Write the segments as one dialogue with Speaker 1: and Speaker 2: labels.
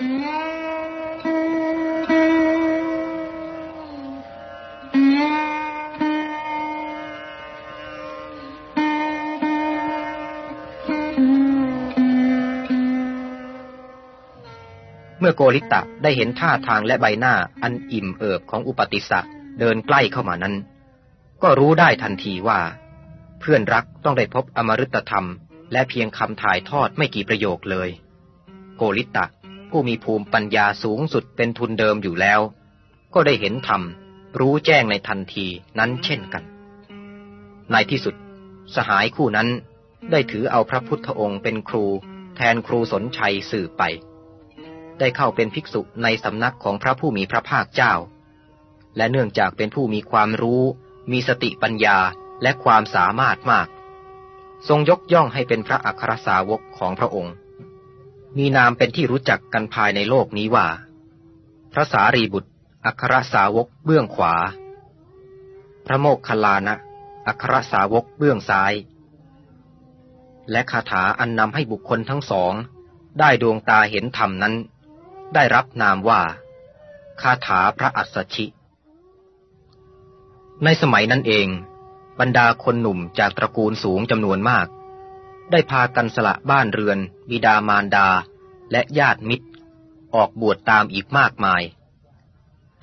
Speaker 1: เมื่อโกริตะได้เห็นท่าทางและใบหน้าอันอิ่มเอิบของอุปติสะเดินใกล้เข้ามานั้น ก็รู้ได้ทันทีว่า เพื่อนรักต้องได้พบอมฤตธรรม และเพียงคำถ่ายทอดไม่กี่ประโยคเลย โกริตะ ผู้มีภูมิปัญญาสูงสุดเป็นทุนเดิมอยู่แล้ว ก็ได้เห็นธรรม รู้แจ้งในทันทีนั้นเช่นกัน ในที่สุด สหายคู่นั้นได้ถือเอาพระพุทธองค์เป็นครู แทนครูสนชัยสื่อไป ได้เข้าเป็นภิกษุในสำนักของพระผู้มีพระภาคเจ้า และเนื่องจากเป็นผู้มีความรู้ มีสติปัญญาและความสามารถมาก ทรงยกย่องให้เป็นพระอัครสาวกของพระองค์ มีนามเป็นที่รู้จักกันภายในโลกนี้ว่า พระสารีบุตร อัครสาวกเบื้องขวา พระโมกขลานะอัครสาวกเบื้องซ้าย และคาถาอันนำให้บุคคลทั้งสอง ได้ดวงตาเห็นธรรมนั้น ได้รับนามว่า คาถาพระอัสสชิ ในสมัยนั้นเอง บรรดาคนหนุ่มจากตระกูลสูงจำนวนมาก ได้พากันสละบ้านเรือน บิดามารดา และญาติมิตร ออกบวชตามอีกมากมาย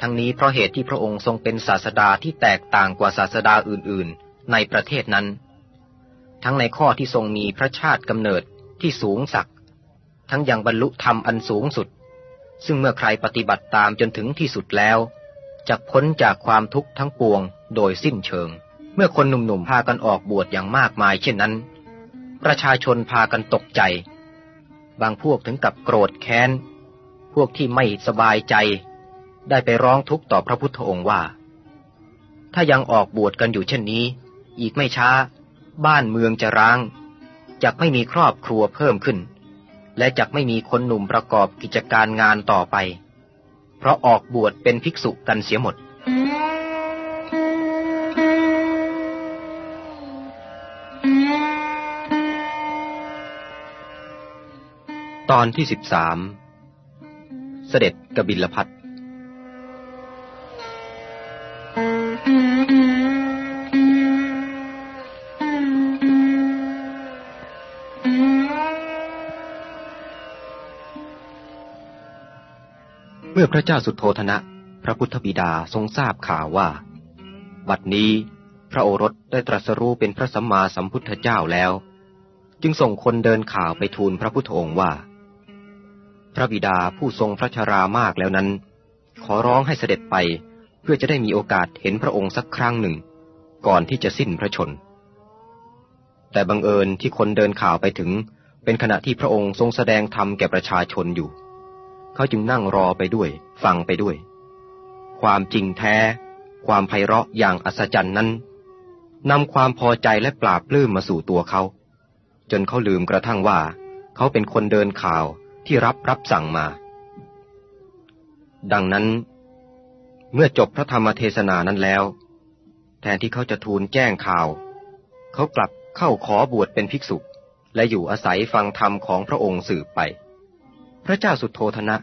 Speaker 1: ทั้งนี้เพราะเหตุที่พระองค์ทรงเป็นศาสดาที่แตกต่างกว่าศาสดาอื่นๆ ในประเทศนั้น ทั้งในข้อที่ทรงมีพระชาติกำเนิดที่สูงสัก ทั้งยังบรรลุธรรมอันสูงสุด ซึ่งเมื่อใครปฏิบัติตามจนถึงที่สุดแล้วจะพ้นจากความทุกข์ทั้งปวงโดยสิ้นเชิง เมื่อคนหนุ่มๆพากันออกบวชอย่างมากมายเช่นนั้น ประชาชนพากันตกใจ บางพวกถึงกับโกรธแค้น พวกที่ไม่สบายใจ ได้ไปร้องทุกข์ต่อพระพุทธองค์ว่า ถ้ายังออกบวชกันอยู่เช่นนี้ อีกไม่ช้า บ้านเมืองจะร้างจะไม่มีครอบครัวเพิ่มขึ้น และจะไม่มีคนหนุ่มประกอบกิจการงานต่อไป เพราะออกบวชเป็นภิกษุกันเสียหมด ตอนที่สิบสามเสด็จกบิลพัทเมื่อพระเจ้าสุโธธนะ พระพุทธบิดาทรงทราบข่าวว่า บัดนี้พระโอรสได้ตรัสรู้เป็นพระสัมมาสัมพุทธเจ้าแล้ว จึงส่งคนเดินข่าวไปทูลพระพุทธองค์ว่า ระบิดาผู้ทรงพระชรามากแล้วนั้น ขอร้องให้เสด็จไปเพื่อจะได้มีโอกาสเห็นพระองค์สักครั้งหนึ่ง ก่อนที่จะสิ้นพระชน แต่บังเอิญที่คนเดินข่าวไปถึง เป็นขณะที่พระองค์ทรงแสดงธรรมแก่ประชาชนอยู่ เขาจึงนั่งรอไปด้วย ฟังไปด้วย ความจริงแท้ ความไพเราะอย่างอัศจรรย์นั้นนำความพอใจและปราบปลื้มมาสู่ตัวเขา จนเขาลืมกระทั่งว่า เขาเป็นคนเดินข่าว ที่รับรับสั่งมา ดังนั้น เมื่อจบพระธรรมเทศนานั้นแล้ว แทนที่เขาจะทูลแจ้งข่าว เขากลับเข้าขอบวชเป็นภิกษุ และอยู่อาศัยฟังธรรมของพระองค์สืบไป พระเจ้าสุโธธนะ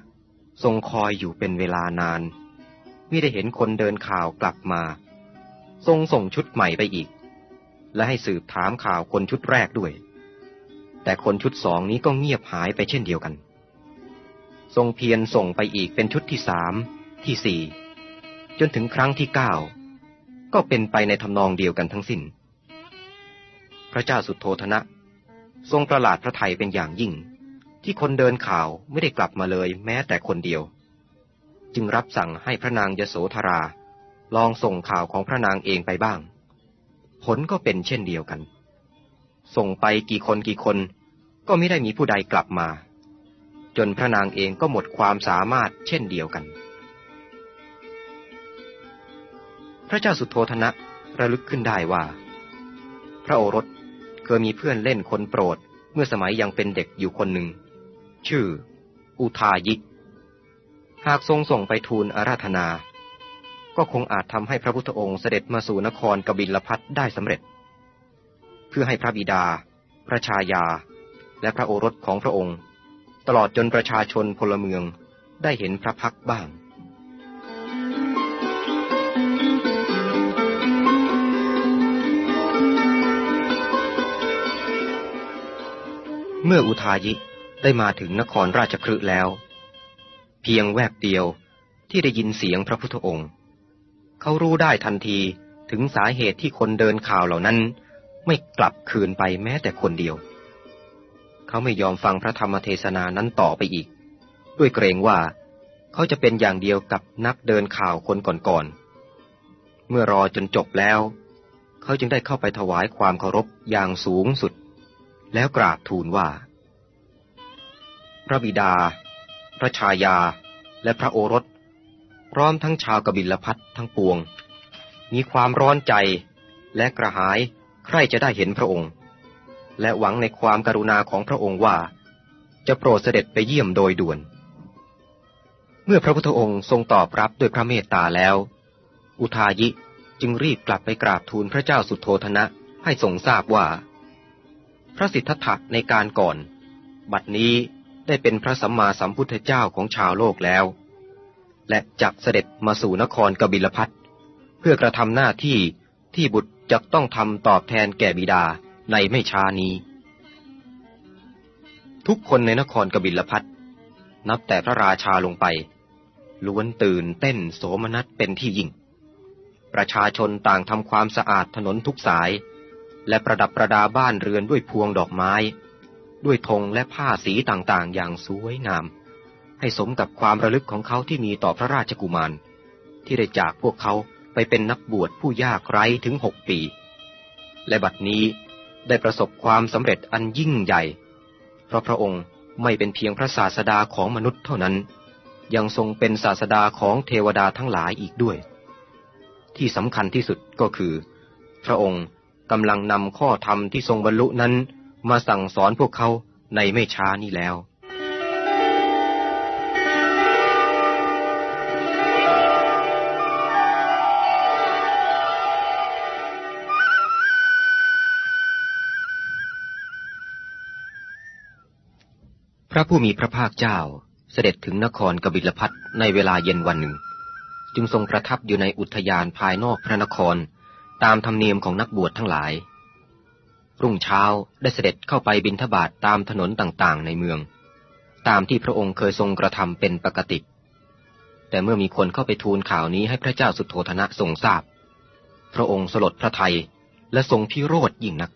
Speaker 1: ทรงคอยอยู่เป็นเวลานานไม่ได้เห็นคนเดินข่าวกลับมา ทรงส่งชุดใหม่ไปอีก และให้สืบถามข่าวคนชุดแรกด้วย แต่คนชุดสองนี้ก็เงียบหายไปเช่นเดียวกัน ทรงเพียรส่งไปอีกเป็นชุดที่สามที่สี่จนถึงครั้งที่เก้าก็เป็นไปในทำนองเดียวกันทั้งสิน้น พระเจ้าสุโธธนะ ทรงประหลาดพระไทยเป็นอย่างยิ่ง ที่คนเดินข่าวไม่ได้กลับมาเลยแม้แต่คนเดียว จึงรับสั่งให้พระนางยโสธรา ลองส่งข่าวของพระนางเองไปบ้าง ผลก็เป็นเช่นเดียวกัน ส่งไปกี่คนกี่คนก็ไม่ได้มีผู้ใดกลับมา จนพระนางเองก็หมดความสามารถเช่นเดียวกัน พระเจ้าสุโธธนะระลึกขึ้นได้ว่า พระโอรสเคยมีเพื่อนเล่นคนโปรดเมื่อสมัยยังเป็นเด็กอยู่คนหนึ่ง ชื่อ อุทายิก หากทรงส่งไปทูลอาราธนา ก็คงอาจทำให้พระพุทธองค์เสด็จมาสู่นครกบิลพัทได้สำเร็จ เพื่อให้พระบิดา พระชายา และพระโอรสของพระองค์ ตลอดจนประชาชนพลเมืองได้เห็นพระพักบ้าง เมื่ออุทายิได้มาถึงนครราชครืแล้ว เพียงแวบเดียวที่ได้ยินเสียงพระพุทธองค์ เขารู้ได้ทันทีถึงสาเหตุที่คนเดินข่าวเหล่านั้น ไม่กลับคืนไปแม้แต่คนเดียว เขาไม่ยอมฟังพระธรรมเทศนานั้นต่อไปอีก ด้วยเกรงว่า เขาจะเป็นอย่างเดียวกับนักเดินข่าวคนก่อนๆ เมื่อรอจนจบแล้ว เขาจึงได้เข้าไปถวายความเคารพอย่างสูงสุด แล้วกราบทูลว่า พระบิดา พระชายา และพระโอรส พร้อมทั้งชาวกบิลพัททั้งปวง มีความร้อนใจและกระหายใครจะได้เห็นพระองค์ และหวังในความกรุณาของพระองค์ว่า จะโปรดเสด็จไปเยี่ยมโดยด่วน เมื่อพระพุทธองค์ทรงตอบรับด้วยพระเมตตาแล้ว อุทายิจึงรีบกลับไปกราบทูลพระเจ้าสุโธธนะให้ทรงทราบว่า พระสิทธัตถะในการก่อน บัดนี้ได้เป็นพระสัมมาสัมพุทธเจ้าของชาวโลกแล้ว และจักเสด็จมาสู่นครกบิลพัทเพื่อกระทำหน้าที่ที่บุตรจะต้องทำตอบแทนแก่บิดา ในไม่ช้านี้ ทุกคนในนครกบิลพัทนับแต่พระราชาลงไป ล้วนตื่นเต้นโสมนัสเป็นที่ยิ่ง ประชาชนต่างทำความสะอาดถนนทุกสาย และประดับประดาบ้านเรือนด้วยพวงดอกไม้ ด้วยธงและผ้าสีต่างๆ อย่างสวยงาม ให้สมกับความระลึกของเขาที่มีต่อพระราชกุมาร ที่ได้จากพวกเขาไปเป็นนักบวชผู้ยากไร้ถึงหกปี และบัดนี้ ได้ประสบความสำเร็จอันยิ่งใหญ่ เพราะพระองค์ไม่เป็นเพียงพระศาสดาของมนุษย์เท่านั้น ยังทรงเป็นศาสดาของเทวดาทั้งหลายอีกด้วย ที่สำคัญที่สุดก็คือ พระองค์กำลังนำข้อธรรมที่ทรงบรรลุนั้น มาสั่งสอนพวกเขาในไม่ช้านี้แล้ว พระผู้มีพระภาคเจ้าเสด็จถึงนครกบิลพัทในเวลาเย็นวันหนึ่ง จึงทรงประทับอยู่ในอุทยานภายนอกพระนคร ตามธรรมเนียมของนักบวชทั้งหลาย รุ่งเช้าได้เสด็จเข้าไปบินทบาทตามถนนต่างๆ ในเมือง ตามที่พระองค์เคยทรงกระทำเป็นปกติ แต่เมื่อมีคนเข้าไปทูลข่าวนี้ให้พระเจ้าสุโธธนะทรงทราบ พระองค์สลดพระทัยและทรงพิโรธยิ่งนัก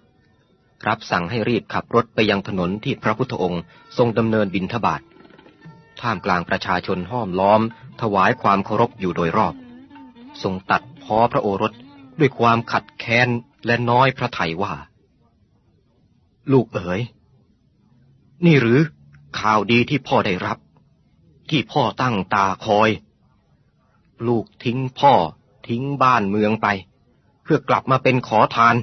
Speaker 1: รับสั่งให้รีบขับรถไปยังถนนที่พระพุทธองค์ ทรงดำเนินบินทบาทท่ามกลางประชาชนห้อมล้อม ถวายความเคารพอยู่โดยรอบ ทรงตัดพ้อพระโอรสด้วยความขัดแค้นและน้อยพระไทยว่า ลูกเอ๋ย นี่หรือข่าวดีที่พ่อได้รับ ที่พ่อตั้งตาคอย ลูกทิ้งพ่อทิ้งบ้านเมืองไป เพื่อกลับมาเป็นขอทาน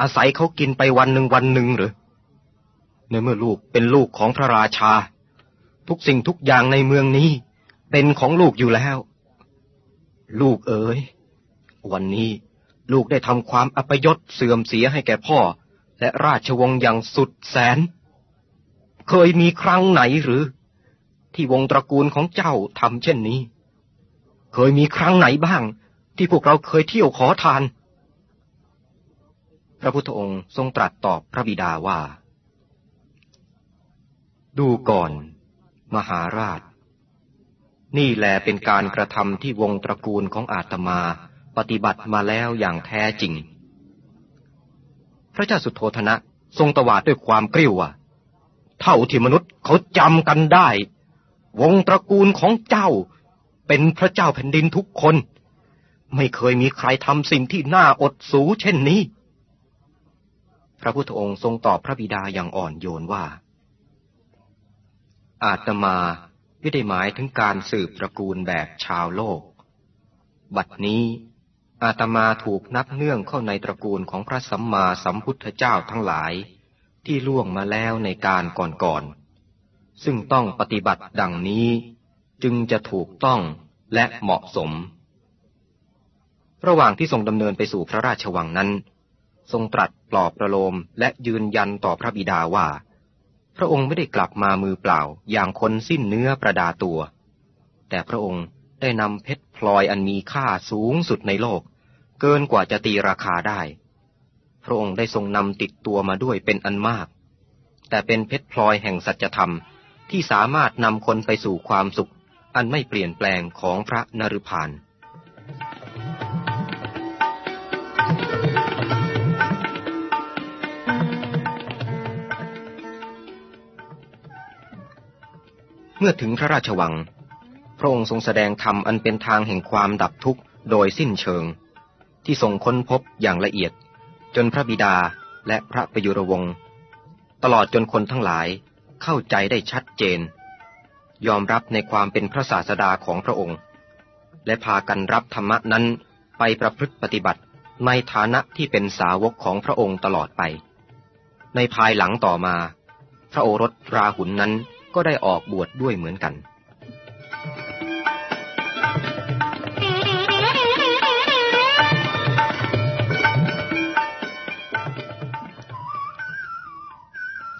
Speaker 1: อาศัยเขากินไปวันหนึ่งวันหนึ่งหรือในเมื่อลูกเป็นลูกของพระราชา ทุกสิ่งทุกอย่างในเมืองนี้ เป็นของลูกอยู่แล้ว ลูกเอ๋ยวันนี้ลูกได้ทำความอัปยศเสื่อมเสียให้แก่พ่อ และราชวงศ์อย่างสุดแสน เคยมีครั้งไหนหรือ ที่วงตระกูลของเจ้าทำเช่นนี้ เคยมีครั้งไหนบ้าง ที่พวกเราเคยเที่ยวขอทาน ระพุทธองค์ทรงตรัสตอบพระบิดาว่า ดูก่อน มหาราช นี่แลเป็นการกระทำที่วงตระกูลของอาตมาปฏิบัติมาแล้วอย่างแท้จริง พระเจ้าสุโธธนะทรงตวาดด้วยความกริ้วว่าเท่าที่มนุษย์เขาจำกันได้ วงตระกูลของเจ้า เป็นพระเจ้าแผ่นดินทุกคน ไม่เคยมีใครทำสิ่งที่น่าอดสูเช่นนี้ ระพุทธองค์ทรงตอบพระบิดาอย่างอ่อนโยนว่า อาตมาไม่ได้หมายถึงการสืบตระกูลแบบชาวโลก บัดนี้ อาตมาถูกนับเนื่องเข้าในตระกูลของพระสัมมาสัมพุทธเจ้าทั้งหลายที่ล่วงมาแล้วในการก่อนๆ ซึ่งต้องปฏิบัติดังนี้จึงจะถูกต้องและเหมาะสม ระหว่างที่ทรงดำเนินไปสู่พระราชวังนั้น ทรงตรัสปลอบประโลมและยืนยันต่อพระบิดาว่า พระองค์ไม่ได้กลับมามือเปล่าอย่างคนสิ้นเนื้อประดาตัว แต่พระองค์ได้นำเพชรพลอยอันมีค่าสูงสุดในโลก เกินกว่าจะตีราคาได้ พระองค์ได้ทรงนำติดตัวมาด้วยเป็นอันมาก แต่เป็นเพชรพลอยแห่งสัจธรรมที่สามารถนำคนไปสู่ความสุข อันไม่เปลี่ยนแปลงของพระนรุพาน มื่อถึงพระราชวัง พระองค์ทรงแสดงธรรมอันเป็นทางแห่งความดับทุกข์โดยสิ้นเชิง ที่ทรงค้นพบอย่างละเอียด จนพระบิดาและพระประยุรวงศ์ตลอดจนคนทั้งหลายเข้าใจได้ชัดเจน ยอมรับในความเป็นพระศาสดาของพระองค์ และพากันรับธรรมนั้นไปประพฤติปฏิบัติในฐานะที่เป็นสาวกของพระองค์ตลอดไป ในภายหลังต่อมา พระโอรสราหุนนั้น ก็ได้ออกบวชดด้วยเหมือนกัน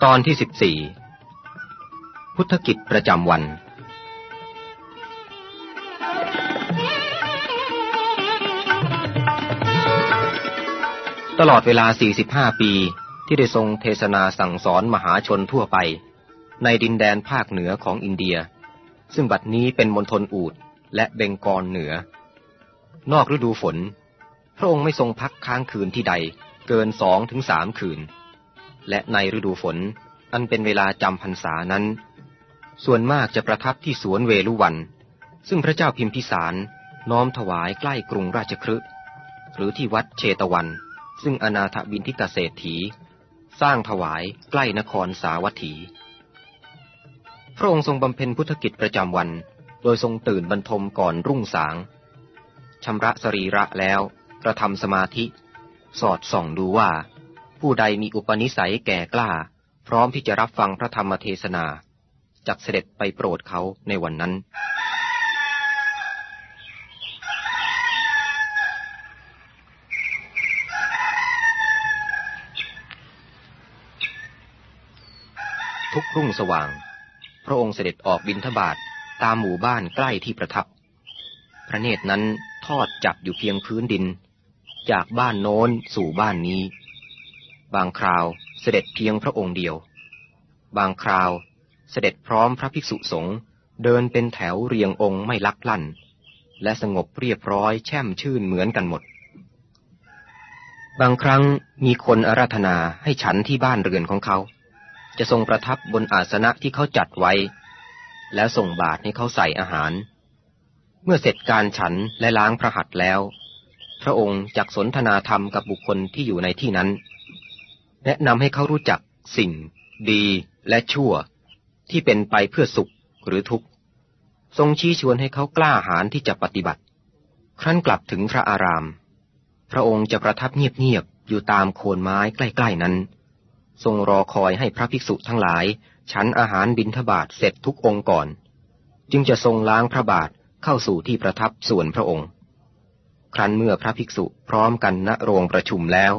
Speaker 1: ตอนที่สิบสี่พุทธกิจประจำวันตลอดเวลา 45 ปี ที่ได้ทรงเทศนาสั่งสอนมหาชนทั่วไป ในดินแดนภาคเหนือของอินเดีย ซึ่งบัดนี้เป็นมณฑลอูดและเบงกอลเหนือ นอกฤดูฝน พระองค์ไม่ทรงพักค้างคืนที่ใดเกินสองถึงสามคืน และในฤดูฝนอันเป็นเวลาจำพรรษานั้น ส่วนมากจะประทับที่สวนเวลุวัน ซึ่งพระเจ้าพิมพิสารน้อมถวายใกล้กรุงราชครึหรือที่วัดเชตวัน ซึ่งอนาถบินทิกเกษตรถี สร้างถวายใกล้นครสาวัตถี พระองค์ทรงบำเพ็ญพุทธกิจประจำวัน โดยทรงตื่นบรรทมก่อนรุ่งสาง ชำระสรีระแล้วกระทำสมาธิ สอดส่องดูว่า ผู้ใดมีอุปนิสัยแก่กล้า พร้อมที่จะรับฟังพระธรรมเทศนาจักเสด็จไปโปรดเขาในวันนั้น ทุกรุ่งสว่าง พระองค์เสด็จออกบินทบาทตามหมู่บ้านใกล้ที่ประทับ พระเนตรนั้นทอดจับอยู่เพียงพื้นดิน จากบ้านโน้นสู่บ้านนี้ บางคราวเสด็จเพียงพระองค์เดียว บางคราวเสด็จพร้อมพระภิกษุสงฆ์เดินเป็นแถวเรียงองค์ไม่ลักลั่น และสงบเรียบร้อยแช่มชื่นเหมือนกันหมด บางครั้งมีคนอาราธนาให้ฉันที่บ้านเรือนของเขา จะทรงประทับบนอาสนะที่เขาจัดไว้ แล้วส่งบาตรให้เขาใส่อาหาร เมื่อเสร็จการฉันและล้างพระหัตถ์แล้ว พระองค์จักสนทนาธรรมกับบุคคลที่อยู่ในที่นั้น แนะนำให้เขารู้จักสิ่ง ดีและชั่ว ที่เป็นไปเพื่อสุขหรือทุกข์ ทรงชี้ชวนให้เขากล้าหาญที่จะปฏิบัติ ครั้นกลับถึงพระอาราม พระองค์จะประทับเงียบๆอยู่ตามโคนไม้ใกล้ ๆนั้น ทรงรอคอยให้พระภิกษุทั้งหลาย ฉันอาหารบิณฑบาตเสร็จทุกองค์ก่อน จึงจะทรงล้างพระบาทเข้าสู่ที่ประทับส่วนพระองค์ ครั้นเมื่อพระภิกษุพร้อมกันณโรงประชุมแล้ว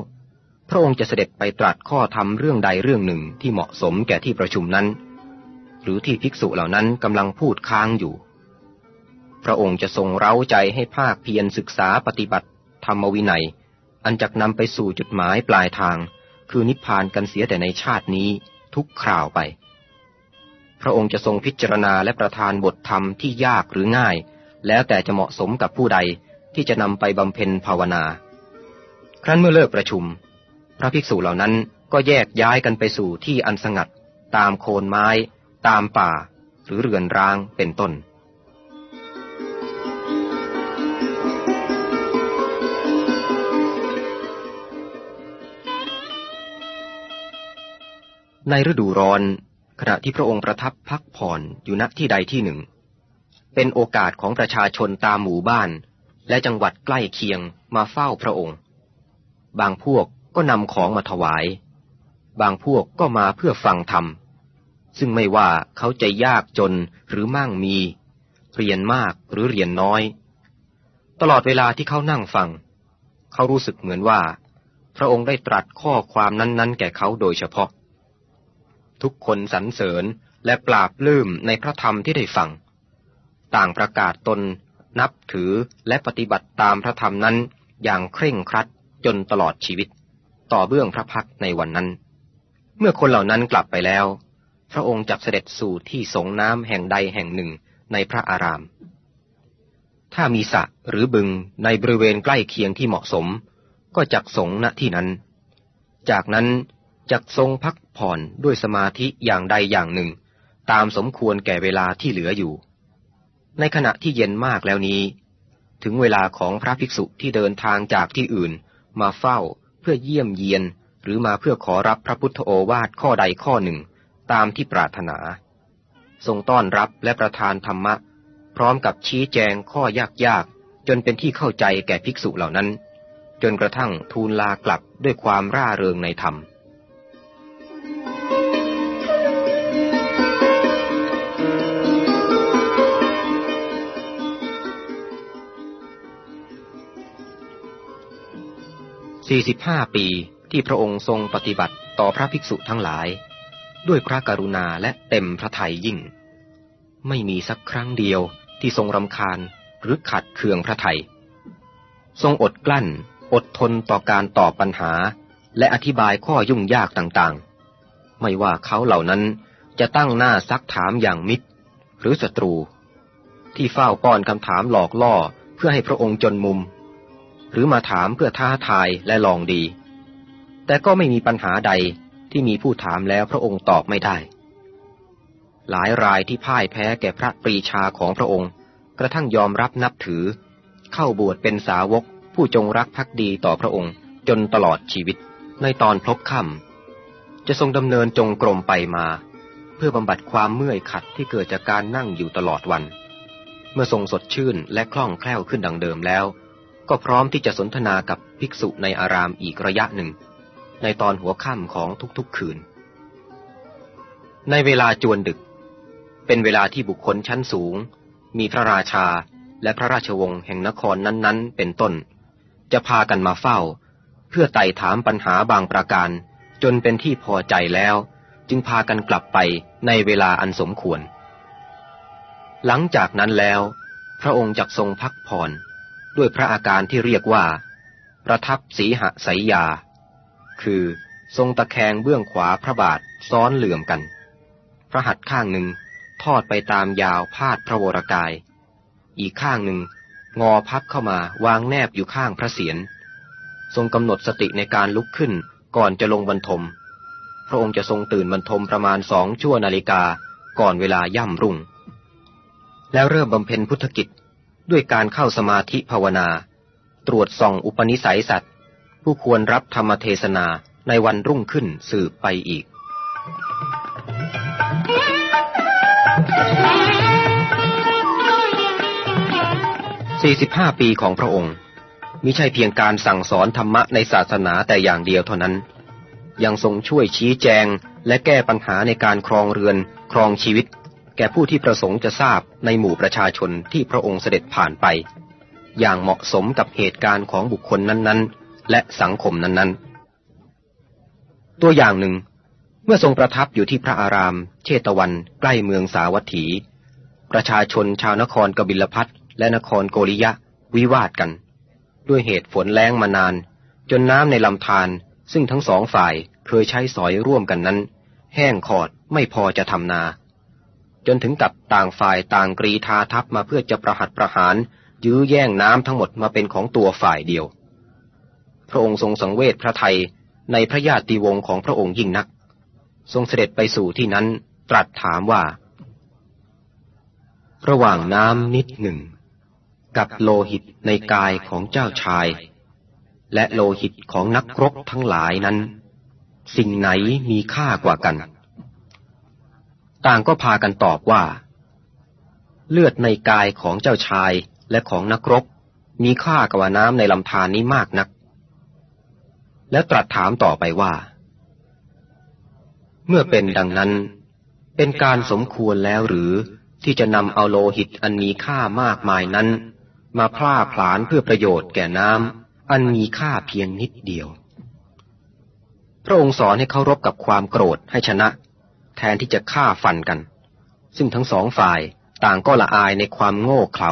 Speaker 1: พระองค์จะเสด็จไปตรัสข้อธรรมเรื่องใดเรื่องหนึ่งที่เหมาะสมแก่ที่ประชุมนั้น หรือที่ภิกษุเหล่านั้นกำลังพูดค้างอยู่ พระองค์จะทรงเร้าใจให้ภาคเพียรศึกษาปฏิบัติธรรมวินัย อันจักนำไปสู่จุดหมายปลายทาง คือนิพพานกันเสียแต่ในชาตินี้ทุกคราวไป พระองค์จะทรงพิจารณาและประทานบทธรรมที่ยากหรือง่าย แล้วแต่จะเหมาะสมกับผู้ใดที่จะนำไปบำเพ็ญภาวนา ครั้นเมื่อเลิกประชุม พระภิกษุเหล่านั้นก็แยกย้ายกันไปสู่ที่อันสงัด ตามโคนไม้ ตามป่า หรือเรือนร้างเป็นต้น ในฤดูร้อน ขณะที่พระองค์ประทับพักผ่อนอยู่ณที่ใดที่หนึ่ง เป็นโอกาสของประชาชนตามหมู่บ้าน และจังหวัดใกล้เคียงมาเฝ้าพระองค์ บางพวกก็นำของมาถวาย บางพวกก็มาเพื่อฟังธรรม ซึ่งไม่ว่าเขาจะยากจนหรือมั่งมี เรียนมากหรือเรียนน้อย ตลอดเวลาที่เขานั่งฟัง เขารู้สึกเหมือนว่า พระองค์ได้ตรัสข้อความนั้น ๆ แก่เขาโดยเฉพาะ ทุกคนสรรเสริญและปราบลื้มในพระธรรมที่ได้ฟัง ต่างประกาศตนนับถือและปฏิบัติตามพระธรรมนั้นอย่างเคร่งครัดจนตลอดชีวิต ต่อเบื้องพระพักในวันนั้น เมื่อคนเหล่านั้นกลับไปแล้ว พระองค์จักเสด็จสู่ที่สงน้ำแห่งใดแห่งหนึ่งในพระอาราม ถ้ามีสระหรือบึงในบริเวณใกล้เคียงที่เหมาะสม ก็จักสงณที่นั้น จากนั้น จักทรงพักผ่อนด้วยสมาธิอย่างใดอย่างหนึ่ง ตามสมควรแก่เวลาที่เหลืออยู่ ในขณะที่เย็นมากแล้วนี้ ถึงเวลาของพระภิกษุที่เดินทางจากที่อื่น มาเฝ้าเพื่อเยี่ยมเยียน หรือมาเพื่อขอรับพระพุทธโอวาทข้อใดข้อหนึ่ง ตามที่ปรารถนา ทรงต้อนรับและประทานธรรมะ พร้อมกับชี้แจงข้อยากๆจนเป็นที่เข้าใจแก่ภิกษุเหล่านั้น จนกระทั่งทูลลากลับด้วยความร่าเริงในธรรม 45 ปีที่พระองค์ทรงปฏิบัติต่อพระภิกษุทั้งหลาย ด้วยพระกรุณาและเต็มพระทัยยิ่ง ไม่มีสักครั้งเดียวที่ทรงรำคาญหรือขัดเคืองพระไทย ทรงอดกลั้น อดทนต่อการตอบปัญหา และอธิบายข้อยุ่งยากต่างๆ ไม่ว่าเขาเหล่านั้นจะตั้งหน้าซักถามอย่างมิตร หรือศัตรู ที่เฝ้าป้อนคำถามหลอกล่อเพื่อให้พระองค์จนมุม หรือมาถามเพื่อท้าทายและลองดี แต่ก็ไม่มีปัญหาใดที่มีผู้ถามแล้วพระองค์ตอบไม่ได้ หลายรายที่พ่ายแพ้แก่พระปรีชาของพระองค์ กระทั่งยอมรับนับถือ เข้าบวชเป็นสาวกผู้จงรักภักดีต่อพระองค์จนตลอดชีวิตในตอนพลบค่ำจะทรงดำเนินจงกรมไปมา เพื่อบำบัดความเมื่อยขัดที่เกิดจากการนั่งอยู่ตลอดวัน เมื่อทรงสดชื่นและคล่องแคล่วขึ้นดังเดิมแล้ว ก็พร้อมที่จะสนทนากับภิกษุในอารามอีกระยะหนึ่ง ในตอนหัวค่ำของทุกๆคืน ในเวลาจวนดึก เป็นเวลาที่บุคคลชั้นสูง มีพระราชาและพระราชวงศ์แห่งนครนั้นๆ เป็นต้น จะพากันมาเฝ้า เพื่อไต่ถามปัญหาบางประการ จนเป็นที่พอใจแล้ว จึงพากันกลับไปในเวลาอันสมควร หลังจากนั้นแล้ว พระองค์จักทรงพักผ่อน ด้วยพระอาการที่เรียกว่า ประทับสีหสายยา คือทรงตะแคงเบื้องขวาพระบาทซ้อนเหลื่อมกัน พระหัตถ์ข้างหนึ่งทอดไปตามยาวพาดพระวรกาย อีกข้างหนึ่ง งอพับเข้ามาวางแนบอยู่ข้างพระเศียรทรงกำหนดสติในการลุกขึ้นก่อนจะลงบรรทม พระองค์จะทรงตื่นบรรทมประมาณสองชั่วนาฬิกาก่อนเวลาย่ำรุ่ง แล้วเริ่มบำเพ็ญพุทธกิจ ด้วยการเข้าสมาธิภาวนา ตรวจส่องอุปนิสัยสัตว์ ผู้ควรรับธรรมเทศนาในวันรุ่งขึ้นสืบไปอีก 45 ปีของพระองค์มิใช่เพียงการสั่งสอนธรรมะในศาสนาแต่อย่างเดียวเท่านั้น ยังทรงช่วยชี้แจงและแก้ปัญหาในการครองเรือน ครองชีวิต แก่ผู้ที่ประสงค์จะทราบในหมู่ประชาชนที่พระองค์เสด็จผ่านไป อย่างเหมาะสมกับเหตุการณ์ของบุคคลนั้นๆ และสังคมนั้นๆ ตัวอย่างหนึ่ง เมื่อทรงประทับอยู่ที่พระอาราม เชตวัน ใกล้เมืองสาวัตถี ประชาชนชาวนครกบิลพัทและนครโกริยะวิวาทกัน ด้วยเหตุฝนแล้งมานาน จนน้ำในลำธารซึ่งทั้งสองฝ่ายเคยใช้สอยร่วมกันนั้น แห้งขอดไม่พอจะทำนา จนถึงกับต่างฝ่ายต่างกรีธาทัพมาเพื่อจะประหัตประหาร ยื้อแย่งน้ำทั้งหมดมาเป็นของตัวฝ่ายเดียว พระองค์ทรงสังเวชพระไทยในพระญาติวงศ์ของพระองค์ยิ่งนัก ทรงเสด็จไปสู่ที่นั้นตรัสถามว่า ระหว่างน้ำนิดหนึ่ง กับโลหิตในกายของเจ้าชาย และโลหิตของนักรบทั้งหลายนั้น สิ่งไหนมีค่ากว่ากัน ต่างก็พากันตอบว่า เลือดในกายของเจ้าชายและของนักรบ มีค่ากว่าน้ำในลำธารนี้มากนัก แล้วตรัสถามต่อไปว่า เมื่อเป็นดังนั้น เป็นการสมควรแล้วหรือที่จะนำเอาโลหิตอันมีค่ามากมายนั้น มาพล่าผลาญเพื่อประโยชน์แก่น้ำอันมีค่าเพียงนิดเดียว พระองค์สอนให้เขารบกับความโกรธให้ชนะ แทนที่จะฆ่าฟันกัน ซึ่งทั้งสองฝ่ายต่างก็ละอายในความโง่เขลา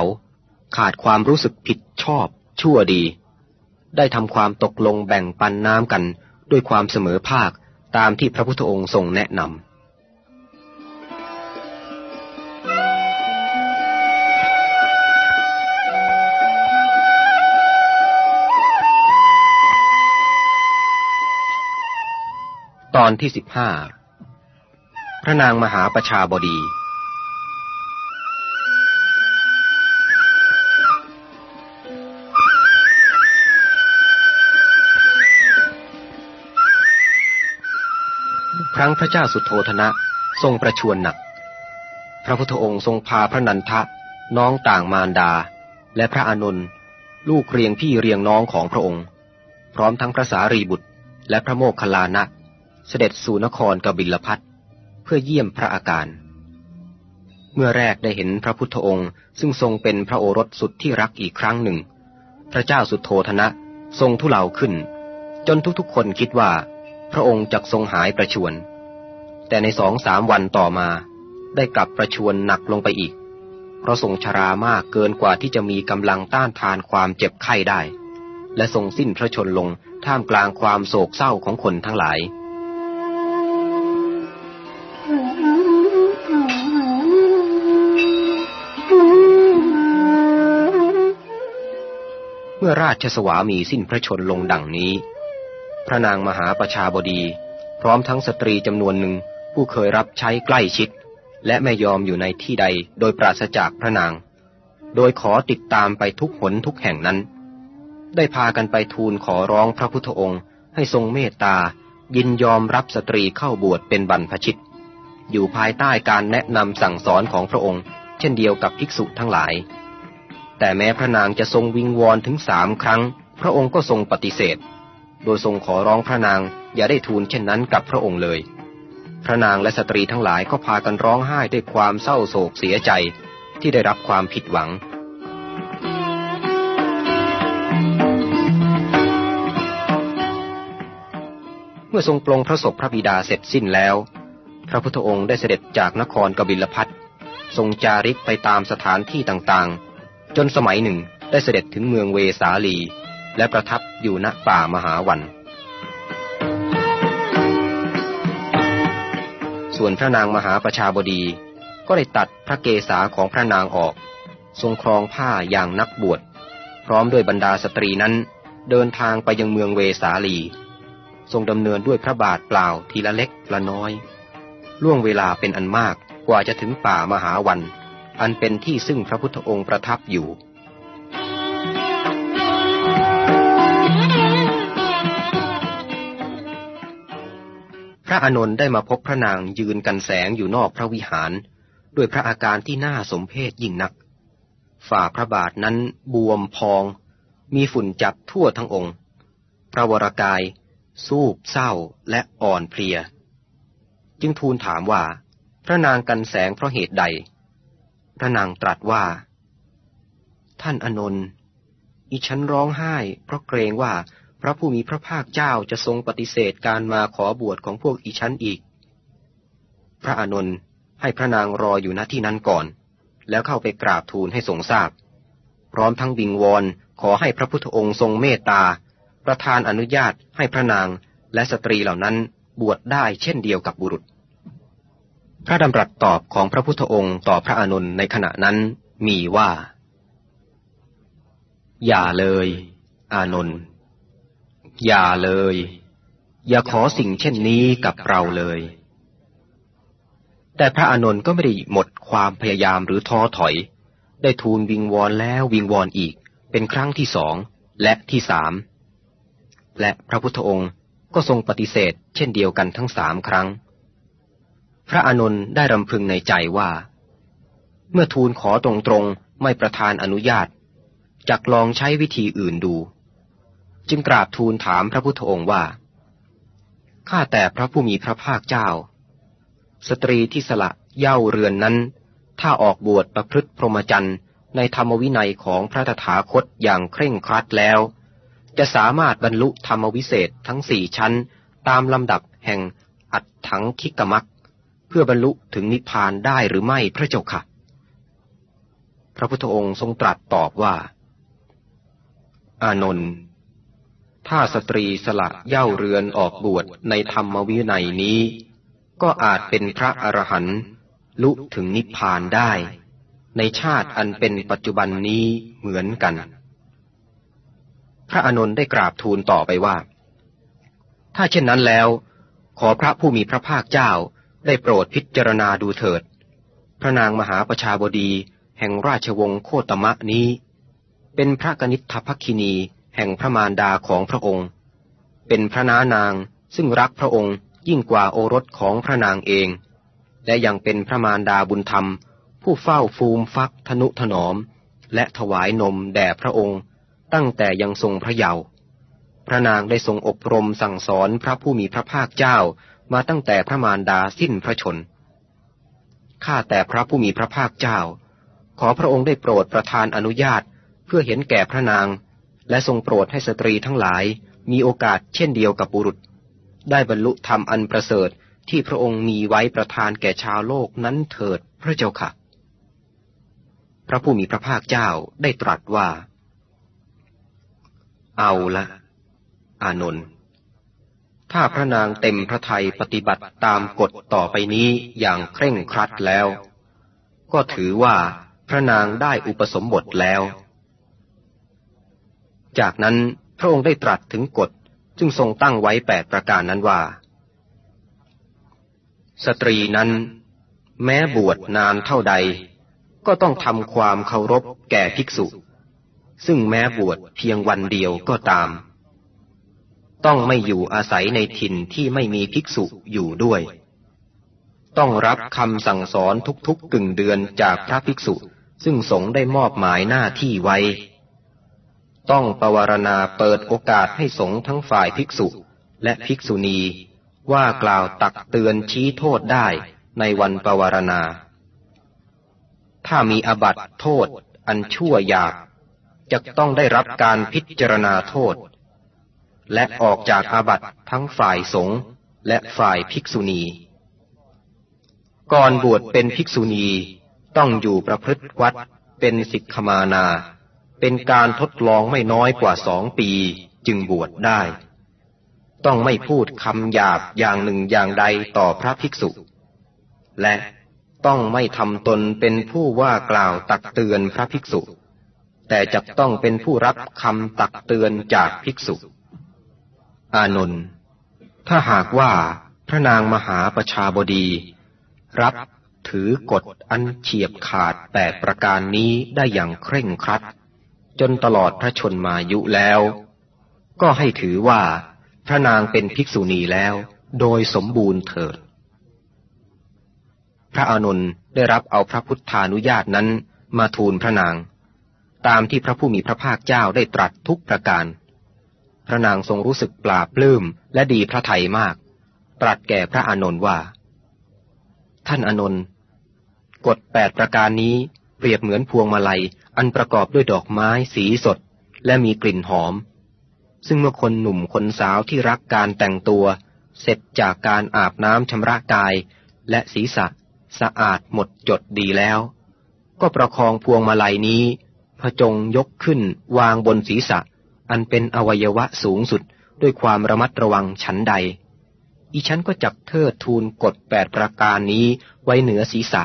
Speaker 1: ขาดความรู้สึกผิดชอบ ชั่วดี ได้ทำความตกลงแบ่งปันน้ำกันด้วยความเสมอภาคตามที่พระพุทธองค์ทรงแนะนำตอนที่สิบห้า พระนางมหาประชาบดี ครั้งพระเจ้าสุโธธนะทรงประชวรหนัก พระพุทธองค์ทรงพาพระนันทะน้องต่างมารดา และพระอานนท์ลูกเรียงพี่เรียงน้องของพระองค์ พร้อมทั้งพระสารีบุตรและพระโมคคัลลานะ เสด็จสู่นครกบิลพัท เพื่อเยี่ยมพระอาการ เมื่อแรกได้เห็นพระพุทธองค์ซึ่งทรงเป็นพระโอรสสุดที่รักอีกครั้งหนึ่ง พระเจ้าสุดโทธนะทรงทุเลาขึ้น จนทุกๆคนคิดว่า พระองค์จะทรงหายประชวน แต่ในสองสามวันต่อมา ได้กลับประชวนหนักลงไปอีก เพราะทรงชรามากเกินกว่าที่จะมีกำลังต้านทานความเจ็บไข้ได้ และทรงสิ้นพระชนลงท่ามกลางความโศกเศร้าของคนทั้งหลาย มื่อราชสวามีสิ้นพระชนลงดังนี้ พระนางมหาประชาบดี พร้อมทั้งสตรีจำนวนหนึ่งผู้เคยรับใช้ใกล้ชิด และไม่ยอมอยู่ในที่ใดโดยปราศจากพระนาง โดยขอติดตามไปทุกหนทุกแห่งนั้น ได้พากันไปทูลขอร้องพระพุทธองค์ ให้ทรงเมตตา ยินยอมรับสตรีเข้าบวชเป็นบรรพชิต อยู่ภายใต้การแนะนำสั่งสอนของพระองค์ เช่นเดียวกับภิกษุทั้งหลาย แต่แม้พระนางจะทรงวิงวอนถึงสามครั้ง พระองค์ก็ทรงปฏิเสธ โดยทรงขอร้องพระนางอย่าได้ทูลเช่นนั้นกับพระองค์เลย พระนางและสตรีทั้งหลายก็พากันร้องไห้ด้วยความเศร้าโศกเสียใจที่ได้รับความผิดหวังเมื่อทรงปลงพระศพพระบิดาเสร็จสิ้นแล้ว พระพุทธองค์ได้เสด็จจากนครกบิลพัททรงจาริกไปตามสถานที่ต่างๆ จนสมัยหนึ่งได้เสด็จถึงเมืองเวสาลี และประทับอยู่ณป่ามหาวัน ส่วนพระนางมหาประชาบดี ก็ได้ตัดพระเกศาของพระนางออก ทรงครองผ้าอย่างนักบวช พร้อมด้วยบรรดาสตรีนั้นเดินทางไปยังเมืองเวสาลี ทรงดำเนินด้วยพระบาทเปล่าทีละเล็กละน้อย ล่วงเวลาเป็นอันมากกว่าจะถึงป่ามหาวัน อันเป็นที่ซึ่งพระพุทธองค์ประทับอยู่ พระอานนท์ได้มาพบพระนางยืนกันแสงอยู่นอกพระวิหาร ด้วยพระอาการที่น่าสมเพชยิ่งนัก ฝ่าพระบาทนั้นบวมพอง มีฝุ่นจับทั่วทั้งองค์ พระวรากาย สูบเศร้าและอ่อนเพลีย จึงทูลถามว่า พระนางกันแสงเพราะเหตุใด พระนางตรัสว่า ท่านอนนท์อีฉันร้องไห้ เพราะเกรงว่าพระผู้มีพระภาคเจ้าจะทรงปฏิเสธการมาขอบวชของพวกอีฉันอีก พระอนนท์ให้พระนางรออยู่ณที่นั้นก่อน แล้วเข้าไปกราบทูลให้ทรงทราบ พร้อมทั้งวิงวอนขอให้พระพุทธองค์ทรงเมตตา ประทานอนุญาตให้พระนางและสตรีเหล่านั้นบวชได้เช่นเดียวกับบุรุษ พระดำรัสตอบของพระพุทธองค์ต่อพระอานนท์ในขณะนั้นมีว่า อย่าเลย อานนท์อย่าเลย อย่าขอสิ่งเช่นนี้กับเราเลย แต่พระอานนท์ก็ไม่ได้หมดความพยายามหรือท้อถอย ได้ทูลวิงวอนแล้ววิงวอนอีกเป็นครั้งที่สองและที่สามและพระพุทธองค์ก็ทรงปฏิเสธเช่นเดียวกันทั้งสามครั้ง พระอานนท์ได้รำพึงในใจว่า เมื่อทูลขอตรงๆไม่ประทานอนุญาตจักลองใช้วิธีอื่นดู จึงกราบทูลถามพระพุทธองค์ว่าข้าแต่พระผู้มีพระภาคเจ้า สตรีที่สละเย่าเรือนนั้น ถ้าออกบวชประพฤติพรหมจรรย์ในธรรมวินัยของพระตถาคตอย่างเคร่งครัดแล้ว จะสามารถบรรลุธรรมวิเศษทั้งสี่ชั้นตามลำดับแห่งอัดถังคิกมัก พื่อบรรลุถึงนิพพานได้หรือไม่พระเจ้าค่ะ พระพุทธองค์ทรงตรัสตอบว่า อานนท์ ถ้าสตรีสละเย่าเรือนออกบวชในธรรมวินัยนี้ ก็อาจเป็นพระอรหันต์ลุถึงนิพพานได้ ในชาติอันเป็นปัจจุบันนี้เหมือนกัน พระอานนท์ได้กราบทูลต่อไปว่า ถ้าเช่นนั้นแล้ว ขอพระผู้มีพระภาคเจ้า ได้โปรดพิจารณาดูเถิด พระนางมหาประชาบดีแห่งราชวงศ์โคตมะนี้ เป็นพระกนิษฐภัคินีแห่งพระมารดาของพระองค์ เป็นพระนานางซึ่งรักพระองค์ยิ่งกว่าโอรสของพระนางเอง และยังเป็นพระมารดาบุญธรรม ผู้เฝ้าฟูมฟักธนุถนอม และถวายนมแด่พระองค์ ตั้งแต่ยังทรงพระเยาว์พระนางได้ทรงอบรมสั่งสอนพระผู้มีพระภาคเจ้า มาตั้งแต่พระมารดาสิ้นพระชน ข้าแต่พระผู้มีพระภาคเจ้า ขอพระองค์ได้โปรดประทานอนุญาตเพื่อเห็นแก่พระนาง และทรงโปรดให้สตรีทั้งหลายมีโอกาสเช่นเดียวกับบุรุษ ได้บรรลุธรรมอันประเสริฐที่พระองค์มีไว้ประทานแก่ชาวโลกนั้นเถิดพระเจ้าค่ะ พระผู้มีพระภาคเจ้าได้ตรัสว่า เอาละ อานนท์ ถ้าพระนางเต็มพระทัยปฏิบัติตามกฎต่อไปนี้อย่างเคร่งครัดแล้ว ก็ถือว่าพระนางได้อุปสมบทแล้ว จากนั้นพระองค์ได้ตรัสถึงกฎจึงทรงตั้งไว้แปดประการนั้นว่า สตรีนั้น แม้บวชนานเท่าใด ก็ต้องทำความเคารพแก่ภิกษุ ซึ่งแม้บวชเพียงวันเดียวก็ตาม ต้องไม่อยู่อาศัยในถิ่นที่ไม่มีภิกษุอยู่ด้วย ต้องรับคำสั่งสอนทุกๆกึ่งเดือนจากพระภิกษุ ซึ่งสงได้มอบหมายหน้าที่ไว้ ต้องปวารณาเปิดโอกาสให้สงทั้งฝ่ายภิกษุ และภิกษุณี ว่ากล่าวตักเตือนชี้โทษได้ในวันปวารณา ถ้ามีอบัตโทษอันชั่วหยาบจะต้องได้รับการพิจารณาโทษ และออกจากอาบัตทั้งฝ่ายสงฆ์และฝ่ายภิกษุณี ก่อนบวชเป็นภิกษุณีต้องอยู่ประพฤติวัดเป็นสิกขมานา เป็นการทดลองไม่น้อยกว่าสองปีจึงบวชได้ ต้องไม่พูดคำหยาบอย่างหนึ่งอย่างใดต่อพระภิกษุ และต้องไม่ทำตนเป็นผู้ว่ากล่าวตักเตือนพระภิกษุ แต่จะต้องเป็นผู้รับคำตักเตือนจากภิกษุ อานนท์ถ้าหากว่าพระนางมหาประชาบดี รับถือกฎอันเฉียบขาดแปดประการนี้ได้อย่างเคร่งครัด จนตลอดพระชนมายุแล้ว ก็ให้ถือว่าพระนางเป็นภิกษุณีแล้ว โดยสมบูรณ์เถิด พระอานนท์ได้รับเอาพระพุทธานุญาตนั้นมาทูลพระนาง ตามที่พระผู้มีพระภาคเจ้าได้ตรัสทุกประการ พระนางทรงรู้สึกปลาบปลื้มและดีพระทัยมาก ตรัสแก่พระอานนท์ว่า ท่านอานนท์กฎแปดประการนี้เปรียบเหมือนพวงมาลัยอันประกอบด้วยดอกไม้สีสด และมีกลิ่นหอม ซึ่งเมื่อคนหนุ่มคนสาวที่รักการแต่งตัว เสร็จจากการอาบน้ำชำระกาย และศีรษะ สะอาดหมดจดดีแล้ว ก็ประคองพวงมาลัยนี้ พจงยกขึ้นวางบนศีรษะ อันเป็นอวัยวะสูงสุดด้วยความระมัดระวังฉันใด อีฉันก็จักเทิดทูลกฎแปดประการนี้ไว้เหนือศีรษะ